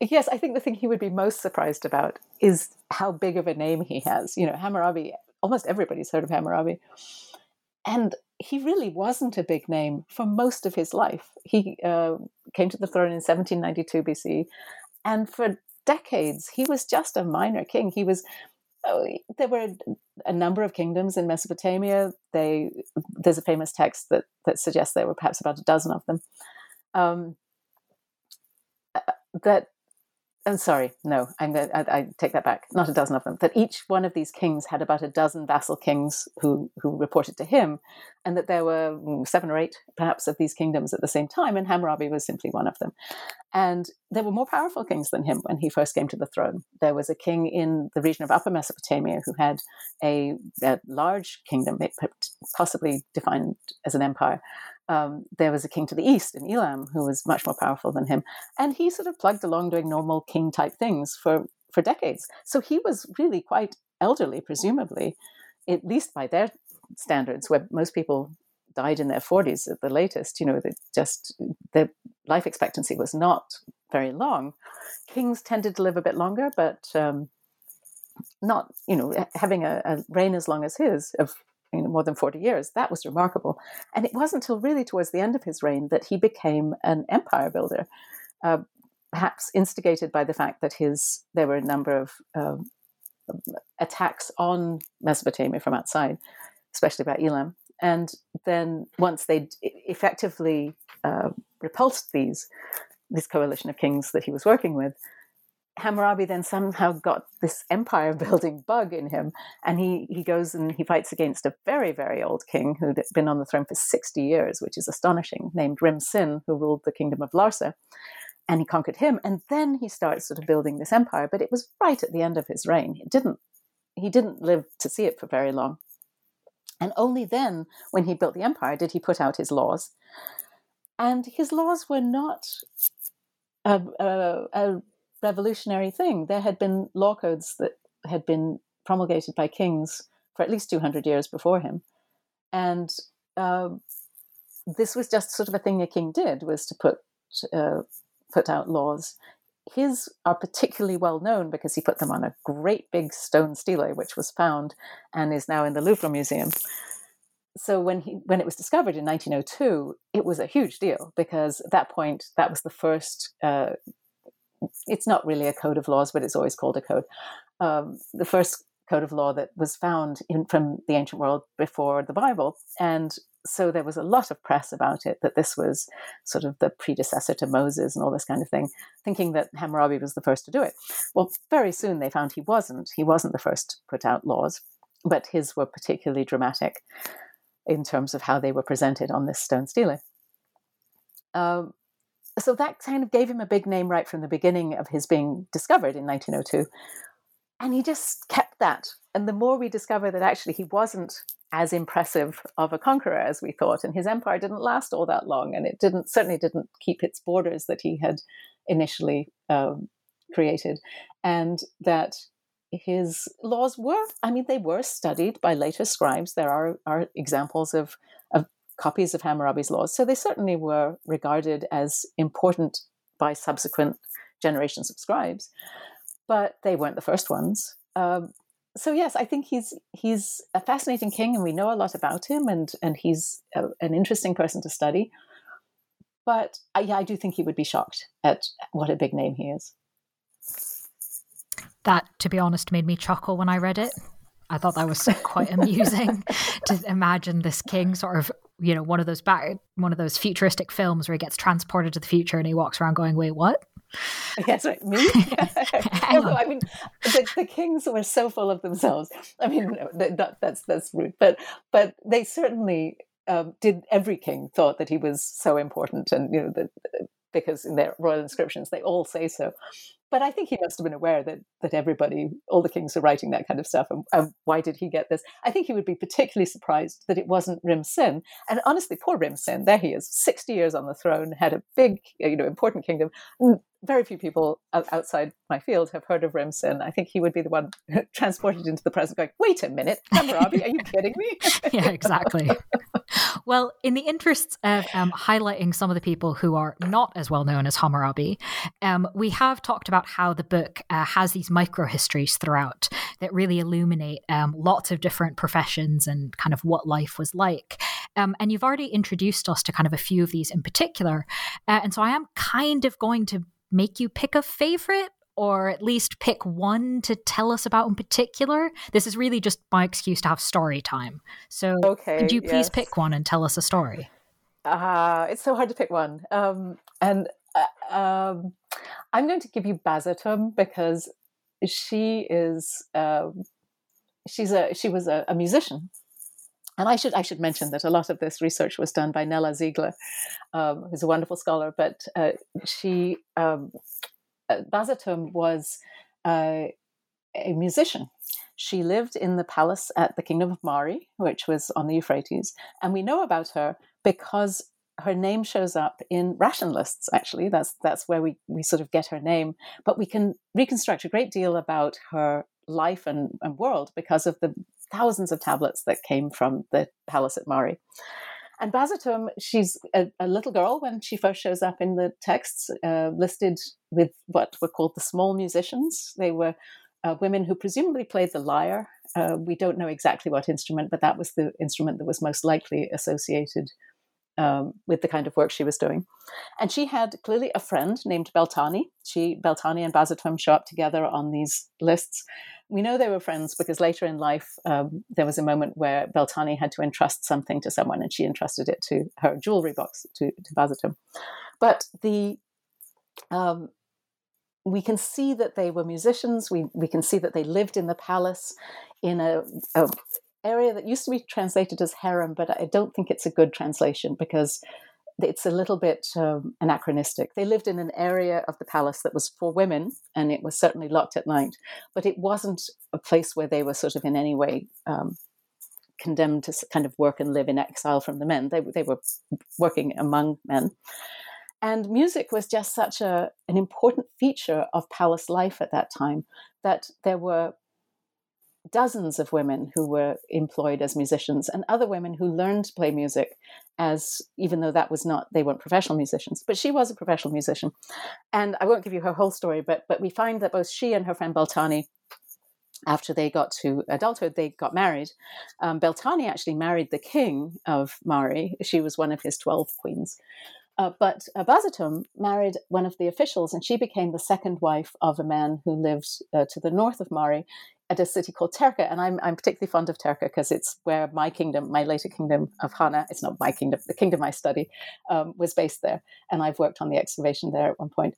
Yes, I think the thing he would be most surprised about is how big of a name he has. You know, Hammurabi, almost everybody's heard of Hammurabi. And he really wasn't a big name for most of his life. He uh, came to the throne in 1792 BC. And for decades, he was just a minor king. He was Oh, there were a number of kingdoms in Mesopotamia. They there's a famous text that that suggests there were perhaps about a dozen of them. Um, uh, that I'm sorry, no, I'm going I, I take that back. Not a dozen of them. That each one of these kings had about a dozen vassal kings who who reported to him, and that there were mm, seven or eight, perhaps, of these kingdoms at the same time, and Hammurabi was simply one of them. And there were more powerful kings than him when he first came to the throne. There was a king in the region of Upper Mesopotamia who had a, a large kingdom, possibly defined as an empire, um, there was a king to the east in Elam who was much more powerful than him, and he sort of plugged along doing normal king type things for for decades. So he was really quite elderly, presumably, at least by their standards, where most people died in their 40s at the latest. You know, just their life expectancy was not very long. Kings tended to live a bit longer, but um, not, you know, having a, a, reign as long as his of you know, more than 40 years, that was remarkable. And it wasn't until really towards the end of his reign that he became an empire builder, uh, perhaps instigated by the fact that his there were a number of uh, attacks on Mesopotamia from outside, especially by Elam. And then once they effectively uh, repulsed these, this coalition of kings that he was working with, Hammurabi then somehow got this empire building bug in him, and he, he goes and he fights against a very, very old king who'd been on the throne for 60 years, which is astonishing, named Rim Sin, who ruled the kingdom of Larsa. And he conquered him, and then he starts sort of building this empire. But it was right at the end of his reign. It didn't he didn't live to see it for very long. And only then, when he built the empire, did he put out his laws. And his laws were not a, a, a revolutionary thing. There had been law codes that had been promulgated by kings for at least 200 years before him. And uh, this was just sort of a thing a king did, was to put, uh, put out laws. His are particularly well known because he put them on a great big stone stele, which was found and is now in the Louvre Museum. So when he when it was discovered in 1902, it was a huge deal because at that point that was the first uh, it's not really a code of laws, but it's always called a code. Um, the first code of law that was found in, from the ancient world before the Bible. And so there was a lot of press about it that this was sort of the predecessor to Moses and all this kind of thing, thinking that Hammurabi was the first to do it. Well, very soon they found he wasn't. He wasn't the first to put out laws, but his were particularly dramatic in terms of how they were presented on this stone stele. Um, so that kind of gave him a big name right from the beginning of his being discovered in 1902. And he just kept that. And the more we discover that actually he wasn't as impressive of a conqueror as we thought, and his empire didn't last all that long, and it didn't certainly didn't keep its borders that he had initially um, created, and that his laws were, I mean, they were studied by later scribes. There are, are examples of, of copies of Hammurabi's laws. So they certainly were regarded as important by subsequent generations of scribes, but they weren't the first ones. Um, so yes, I think he's he's a fascinating king, and we know a lot about him, and and he's a, an interesting person to study. But I, yeah, I do think he would be shocked at what a big name he is. That, to be honest, made me chuckle when I read it. I thought that was quite amusing to imagine this king sort of you know one of those back one of those futuristic films where he gets transported to the future and he walks around going wait what? Yes right. Me? I mean the, the, kings were so full of themselves. I mean that, that's that's rude. But but they certainly um, did every king thought that he was so important and you know that because in their royal inscriptions they all say so but I think he must have been aware that that everybody, all the kings, are writing that kind of stuff. And, and why did he get this? I think he would be particularly surprised that it wasn't Rim Sin. And honestly, poor Rim Sin, there he is, sixty years on the throne, had a big, you know, important kingdom. Very few people outside my field have heard of Rim Sin. I think he would be the one transported into the present, going, "Wait a minute, Hammurabi, are you kidding me?" yeah, exactly. well, in the interests of um, highlighting some of the people who are not as well known as Hammurabi, um, we have talked about how the book uh, has these micro histories throughout that really illuminate um, lots of different professions and kind of what life was like. Um, and you've already introduced us to kind of a few of these in particular. Uh, and so I am kind of going to make you pick a favorite or at least pick one to tell us about in particular. This is really just my excuse to have story time. So, okay, could you please yes. pick one and tell us a story? Uh, it's so hard to pick one. Um, and uh, um, I'm going to give you Basatum because she is um, she's a she was a, a, musician. And I should I should mention that a lot of this research was done by Nele Ziegler, um, who's a wonderful scholar. But uh, she um, uh, Basatum was uh, a musician. She lived in the palace at the Kingdom of Mari, which was on the Euphrates. And we know about her because her name shows up in ration lists. Actually, that's that's where we we sort of get her name. But we can reconstruct a great deal about her life and, and world because of the thousands of tablets that came from the palace at Mari. And Basatum, she's a, a, little girl when she first shows up in the texts, uh, listed with what were called the small musicians. They were uh, women who presumably played the lyre. Uh, we don't know exactly what instrument, but that was the instrument that was most likely associated um, with the kind of work she was doing. And she had clearly a friend named Beltani. She, Beltani and Basatum show up together on these lists. We know they were friends because later in life um, there was a moment where Beltani had to entrust something to someone, and she entrusted it to her jewelry box to, to Basatum. But the um, we can see that they were musicians. We we can see that they lived in the palace in a, a area that used to be translated as harem, but I don't think it's a good translation because it's a little bit um, anachronistic. They lived in an area of the palace that was for women, and it was certainly locked at night, but it wasn't a place where they were sort of in any way um, condemned to kind of work and live in exile from the men. They, they were working among men. And music was just such a, an important feature of palace life at that time that there were dozens of women who were employed as musicians and other women who learned to play music as even though that was not they weren't professional musicians but she was a professional musician and i won't give you her whole story but but we find that both she and her friend beltani after they got to adulthood, they got married. Um, Beltani actually married the king of Mari. She was one of his 12 queens. Uh, but uh, married one of the officials, and she became the second wife of a man who lived uh, to the north of Mari at a city called Terqa. And I'm, I'm particularly fond of Terqa because it's where my kingdom, my later kingdom of Hana, it's not my kingdom, the kingdom I study, um, was based there. And I've worked on the excavation there at one point.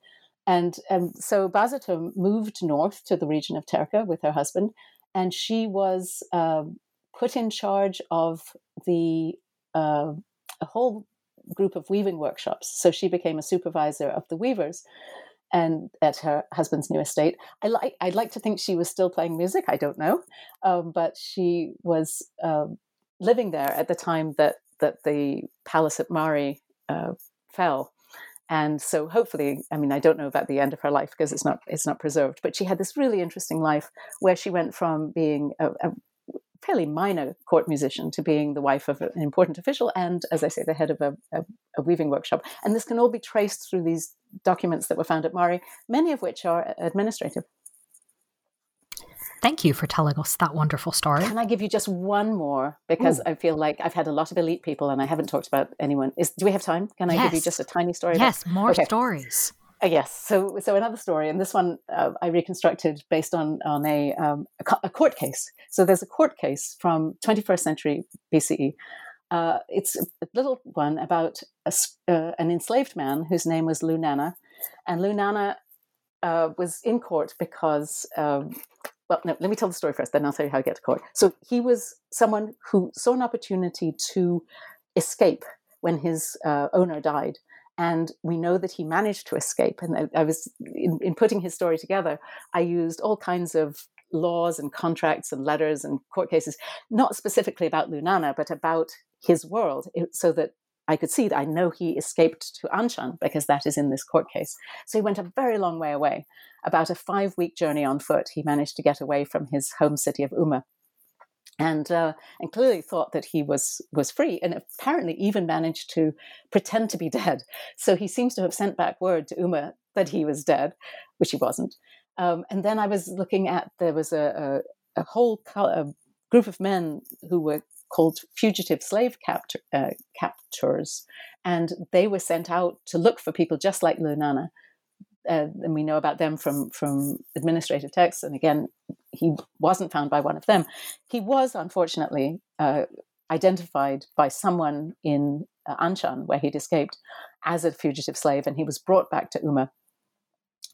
And, and so Basatum moved north to the region of Terqa with her husband, and she was um, put in charge of the uh, a whole group of weaving workshops. So she became a supervisor of the weavers and at her husband's new estate. I like I'd like to think she was still playing music. I don't know, um, but she was um, living there at the time that that the palace at Mari uh, fell. And so, hopefully, I mean, I don't know about the end of her life because it's not it's not preserved. But she had this really interesting life where she went from being a, a fairly minor court musician to being the wife of an important official and, as I say, the head of a, a, a, weaving workshop. And this can all be traced through these documents that were found at Mari, many of which are administrative. Thank you for telling us that wonderful story. Can I give you just one more? Because Ooh. I feel like I've had a lot of elite people and I haven't talked about anyone. Is, do we have time? Can I yes. give you just a tiny story? Yes, about, more okay. stories. Uh, yes. So, so another story, and this one uh, I reconstructed based on on a, um, a, a court case. So there's a court case from 21st century BCE. Uh, it's a little one about a, uh, an enslaved man whose name was Lunana, and Lunana uh, was in court because. Um, well, no, let me tell the story first, then I'll tell you how to get to court. So he was someone who saw an opportunity to escape when his uh, owner died and we know that he managed to escape. And I, I was, in, in, putting his story together, I used all kinds of laws and contracts and letters and court cases, not specifically about Lunana, but about his world, so that I could see that I know he escaped to Anshan because that is in this court case. So he went a very long way away. About a five week journey on foot, he managed to get away from his home city of Umma and uh, and clearly thought that he was was free, and apparently even managed to pretend to be dead. So he seems to have sent back word to Umma that he was dead, which he wasn't. Um, and then I was looking at there was a, a, a whole a group of men who were called fugitive slave captor, uh, captors, and they were sent out to look for people just like Lunana uh, and we know about them from from administrative texts. And again, he wasn't found by one of them. He was unfortunately uh, identified by someone in uh, Anshan, where he'd escaped, as a fugitive slave, and he was brought back to Umma.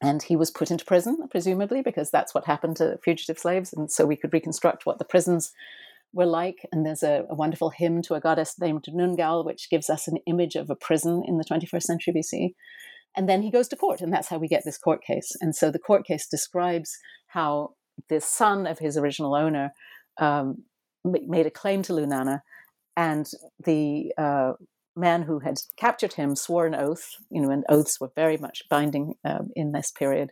And he was put into prison, presumably, because that's what happened to fugitive slaves. And so we could reconstruct what the prisons were like. And there's a, a, wonderful hymn to a goddess named Nungal, which gives us an image of a prison in the 21st century BC. And then he goes to court, and that's how we get this court case. And so the court case describes how the son of his original owner um, made a claim to Lunana, and the uh, man who had captured him swore an oath, you know, and oaths were very much binding um, in this period,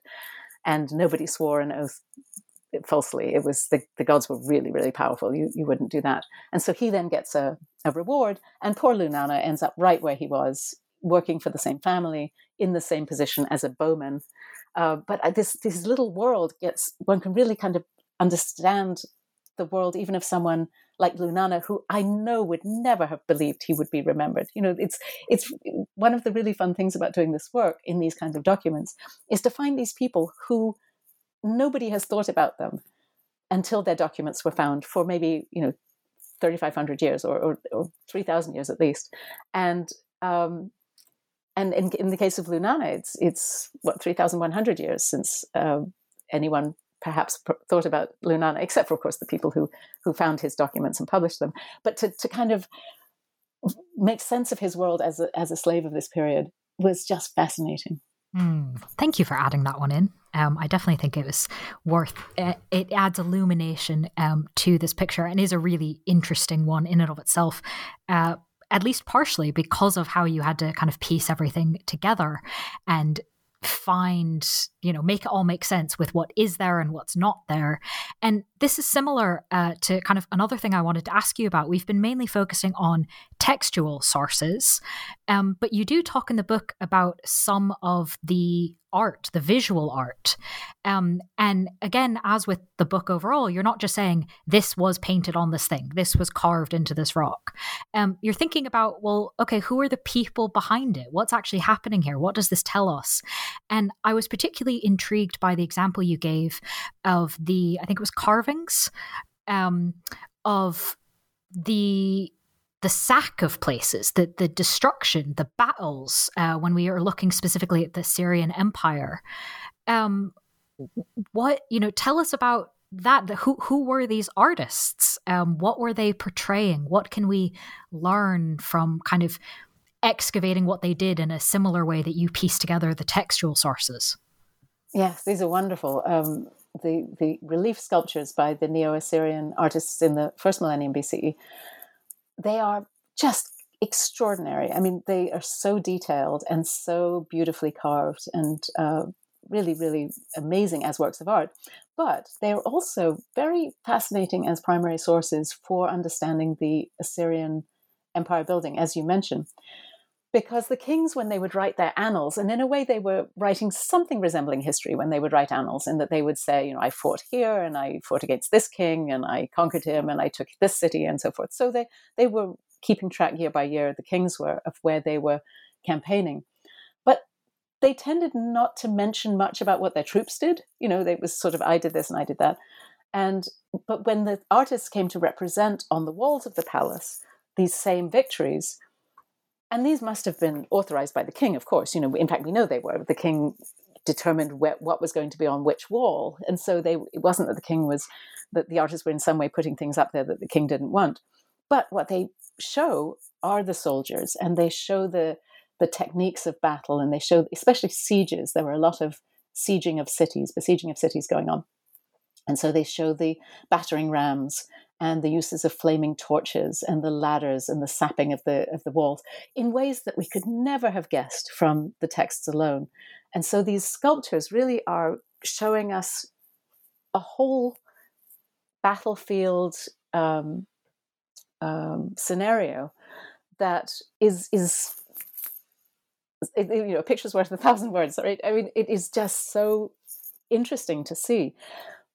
and nobody swore an oath falsely. It was the, the gods were really, really powerful. You you wouldn't do that. And so he then gets a, a reward, and poor Lunana ends up right where he was, working for the same family, in the same position as a bowman. Uh, but uh, this this little world gets one can really kind of understand the world, even if someone like Lunana, who I know would never have believed he would be remembered. You know, it's it's one of the really fun things about doing this work in these kinds of documents is to find these people who nobody has thought about them until their documents were found for maybe you know 3,500 years or, or, or 3,000 years at least, and um, and in, in the case of Lunana, it's it's what 3,100 years since uh, anyone perhaps thought about Lunana, except for, of course, the people who who found his documents and published them. But to, to kind of make sense of his world as a, as a slave of this period was just fascinating. Mm, thank you for adding that one in. Um, I definitely think it was worth. Uh, it adds illumination um, to this picture and is a really interesting one in and of itself. Uh, at least partially because of how you had to kind of piece everything together and find, you know, make it all make sense with what is there and what's not there. And this is similar uh, to kind of another thing I wanted to ask you about. We've been mainly focusing on textual sources, um, but you do talk in the book about some of the art, the visual art. Um, and again, as with the book overall, you're not just saying this was painted on this thing, this was carved into this rock. Um, you're thinking about, well, okay, who are the people behind it? What's actually happening here? What does this tell us? And I was particularly intrigued by the example you gave of the, I think it was carvings um, of the the sack of places, the the destruction, the battles. Uh, when we are looking specifically at the Assyrian Empire, um, what you know, tell us about that. Who who were these artists? Um, what were they portraying? What can we learn from kind of excavating what they did in a similar way that you piece together the textual sources? Yes, these are wonderful. Um, the the relief sculptures by the Neo Assyrian artists in the first millennium BCE they are just extraordinary. I mean, they are so detailed and so beautifully carved and uh, really, really amazing as works of art. But they're also very fascinating as primary sources for understanding the Assyrian empire building, as you mentioned. Because the kings, when they would write their annals, and in a way they were writing something resembling history when they would write annals, in that they would say, you know, I fought here and I fought against this king and I conquered him and I took this city and so forth. So they, they were keeping track year by year, the kings were, of where they were campaigning. But they tended not to mention much about what their troops did. You know, it was sort of, I did this and I did that. And but when the artists came to represent on the walls of the palace these same victories, and these must have been authorized by the king, of course. You know, in fact, we know they were. The king determined what was going to be on which wall, and so they it wasn't that the king was that the artists were in some way putting things up there that the king didn't want. But what they show are the soldiers, and they show the the techniques of battle, and they show especially sieges. There were a lot of sieging of cities, besieging of cities going on, and so they show the battering rams and the uses of flaming torches and the ladders and the sapping of the of the walls in ways that we could never have guessed from the texts alone. And so these sculptures really are showing us a whole battlefield um, um, scenario that is is you know a picture's worth a thousand words right i mean it is just so interesting to see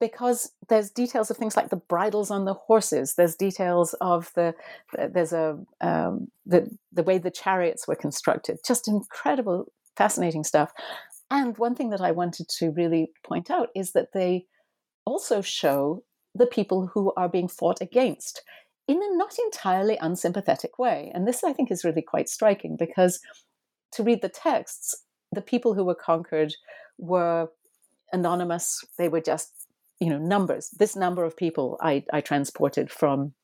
because there's details of things like the bridles on the horses. There's details of the there's a um, the the way the chariots were constructed. Just incredible, fascinating stuff. And one thing that I wanted to really point out is that they also show the people who are being fought against in a not entirely unsympathetic way. And this, I think, is really quite striking because to read the texts, the people who were conquered were anonymous. They were just you know numbers. This number of people i i transported from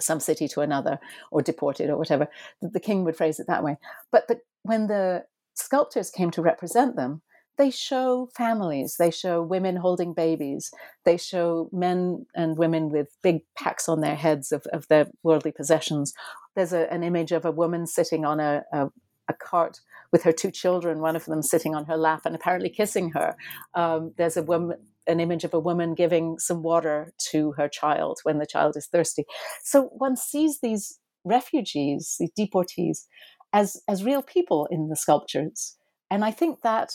some city to another or deported or whatever the, king would phrase it that way. But when the sculptors came to represent them they show families they show women holding babies they show men and women with big packs on their heads of, of their worldly possessions. There's a, an image of a woman sitting on a, a, a, cart with her two children, one of them sitting on her lap and apparently kissing her. Um, there's a woman, an image of a woman giving some water to her child when the child is thirsty. So one sees these refugees, these deportees, as as real people in the sculptures, and I think that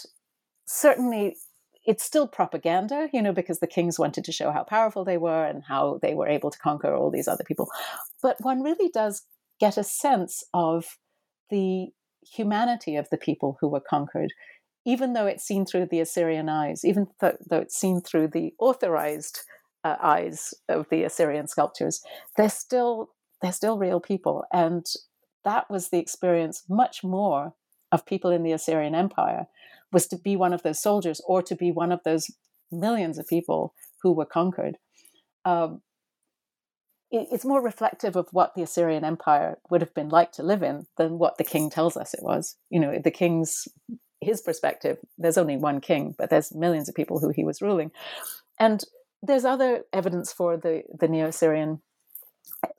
certainly it's still propaganda, you know, because the kings wanted to show how powerful they were and how they were able to conquer all these other people. But one really does get a sense of the humanity of the people who were conquered, even though it's seen through the Assyrian eyes, even th- though it's seen through the authorized uh, eyes of the Assyrian sculptors. They're still they're still real people, and that was the experience much more of people in the Assyrian Empire was to be one of those soldiers or to be one of those millions of people who were conquered. Um, it, it's more reflective of what the Assyrian Empire would have been like to live in than what the king tells us it was. You know, the king's his perspective. There's only one king, but there's millions of people who he was ruling, and there's other evidence for the the Neo-Assyrian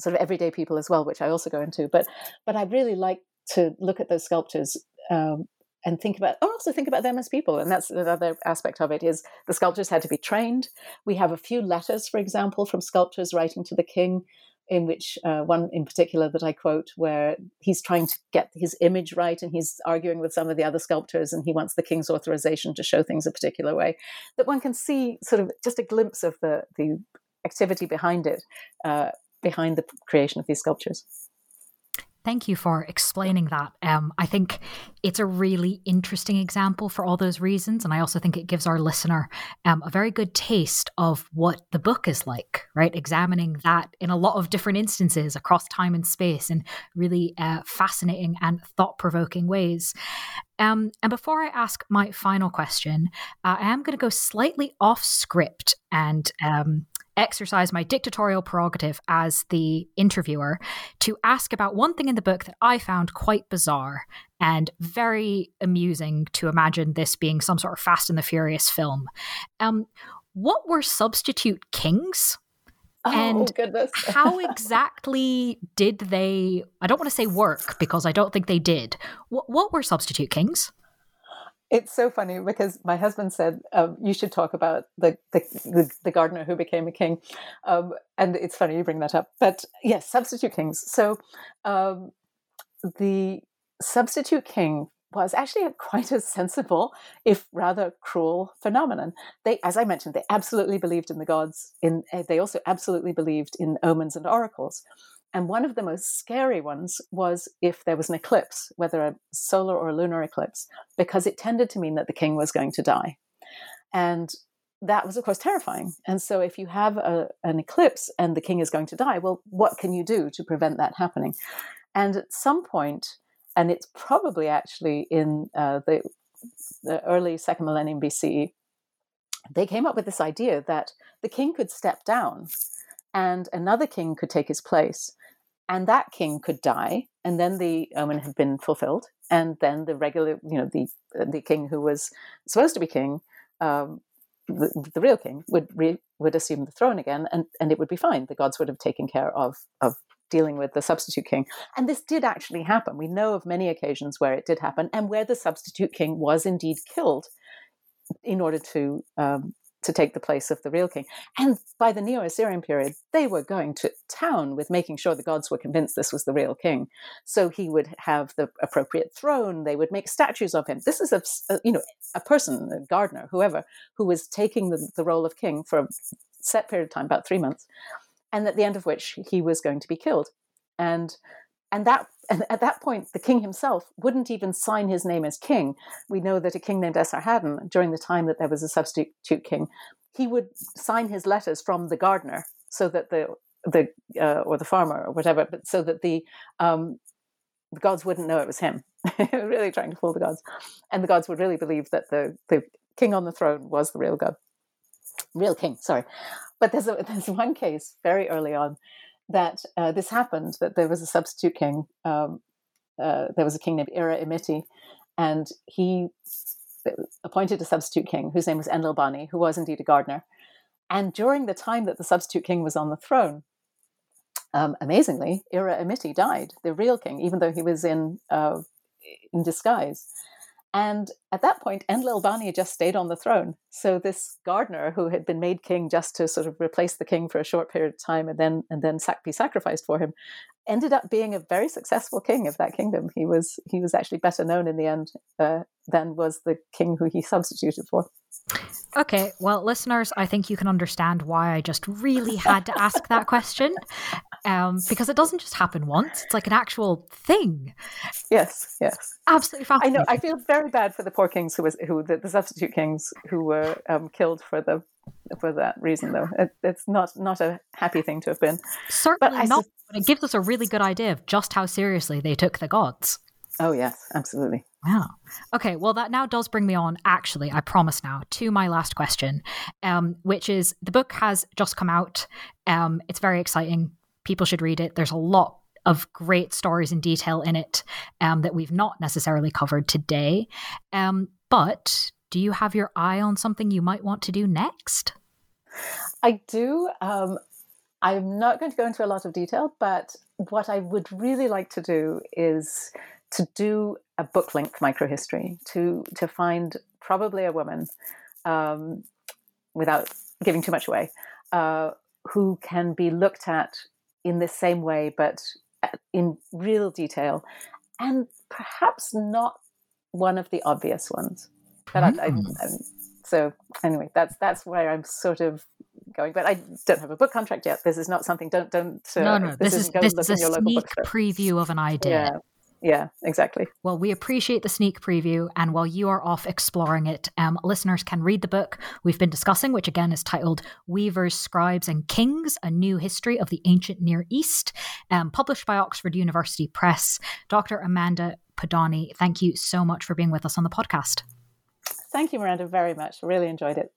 sort of everyday people as well, which I also go into. But but I really like to look at those sculptures um, and think about also think about them as people and that's another aspect of it is the sculptors had to be trained we have a few letters for example from sculptors writing to the king in which uh, one in particular that i quote where he's trying to get his image right and he's arguing with some of the other sculptors and he wants the king's authorization to show things a particular way that one can see sort of just a glimpse of the the activity behind it uh, behind the creation of these sculptures Thank you for explaining that. Um, I think it's a really interesting example for all those reasons. And I also think it gives our listener um, a very good taste of what the book is like, right? Examining that in a lot of different instances across time and space in really uh, fascinating and thought provoking ways. Um, and before I ask my final question, uh, I am going to go slightly off script and um, exercise my dictatorial prerogative as the interviewer to ask about one thing in the book that I found quite bizarre and very amusing to imagine this being some sort of Fast and the Furious film. Um, what were substitute kings? Oh, and goodness. how exactly did they? I don't want to say work because I don't think they did. What, what were substitute kings? It's so funny because my husband said um, you should talk about the, the, the gardener who became a king, um, and it's funny you bring that up. But yes, substitute kings. So um, the substitute king was actually quite a sensible, if rather cruel, phenomenon. They, as I mentioned, they absolutely believed in the gods. In eh, they also absolutely believed in omens and oracles. And one of the most scary ones was if there was an eclipse, whether a solar or a lunar eclipse, because it tended to mean that the king was going to die. And that was, of course, terrifying. And so, if you have a, an eclipse and the king is going to die, well, what can you do to prevent that happening? And at some point, and it's probably actually in uh, the, the early second millennium BCE, they came up with this idea that the king could step down and another king could take his place and that king could die and then the omen had been fulfilled and then the regular you know the the king who was supposed to be king um, the, the, real king would re, would assume the throne again and and it would be fine. The gods would have taken care of of dealing with the substitute king. And this did actually happen. We know of many occasions where it did happen and where the substitute king was indeed killed in order to um, to take the place of the real king. And by the Neo Assyrian period, they were going to town with making sure the gods were convinced this was the real king. So he would have the appropriate throne. They would make statues of him. This is a, a you know a person, a gardener, whoever, who was taking the, the role of king for a set period of time, about three months, and at the end of which he was going to be killed. And and that and at that point the king himself wouldn't even sign his name as king. We know that a king named esarhaddon during the time that there was a substitute king he would sign his letters from the gardener so that the the uh, or the farmer or whatever but so that the um, the gods wouldn't know it was him. Really trying to fool the gods. And the gods would really believe that the the king on the throne was the real god. Real king sorry. But there's a, there's one case very early on that uh, this happened, that there was a substitute king. Um, uh, there was a king named Erra-imitti, and he appointed a substitute king whose name was Enlil-bani, who was indeed a gardener. And during the time that the substitute king was on the throne, um, amazingly, Erra-imitti died, the real king, even though he was in uh, in disguise. And at that point, Enlil Bani just stayed on the throne. So this gardener who had been made king just to sort of replace the king for a short period of time and then and then sac- be sacrificed for him, ended up being a very successful king of that kingdom. He was he was actually better known in the end uh, than was the king who he substituted for. Okay, well, listeners, I think you can understand why I just really had to ask that question, um, because it doesn't just happen once; it's like an actual thing. Yes, yes, absolutely fascinating. I know. I feel very bad for the poor kings who was who the, the substitute kings who were um, killed for the for that reason, though. It, it's not not a happy thing to have been. Certainly but not. But it gives us a really good idea of just how seriously they took the gods. Oh yes, absolutely. Wow. Okay. Well, that now does bring me on, actually, I promise now, to my last question, um, which is the book has just come out. Um, it's very exciting. People should read it. There's a lot of great stories and detail in it um, that we've not necessarily covered today. Um, but do you have your eye on something you might want to do next? I do. Um, I'm not going to go into a lot of detail, but what I would really like to do is to do a book length microhistory to to find probably a woman um, without giving too much away uh, who can be looked at in the same way but in real detail and perhaps not one of the obvious ones but mm. I, I, hmm. so anyway that's that's where i'm sort of going but i don't have a book contract yet this is not something don't don't uh, no no this, this is, this is a sneak preview of an idea yeah yeah, exactly. Well, we appreciate the sneak preview. And while you are off exploring it, um, listeners can read the book we've been discussing, which again is titled Weavers, Scribes, and Kings A New History of the Ancient Near East, um, published by Oxford University Press. Dr. Amanda Podany, thank you so much for being with us on the podcast. Thank you, Miranda, very much. Really enjoyed it.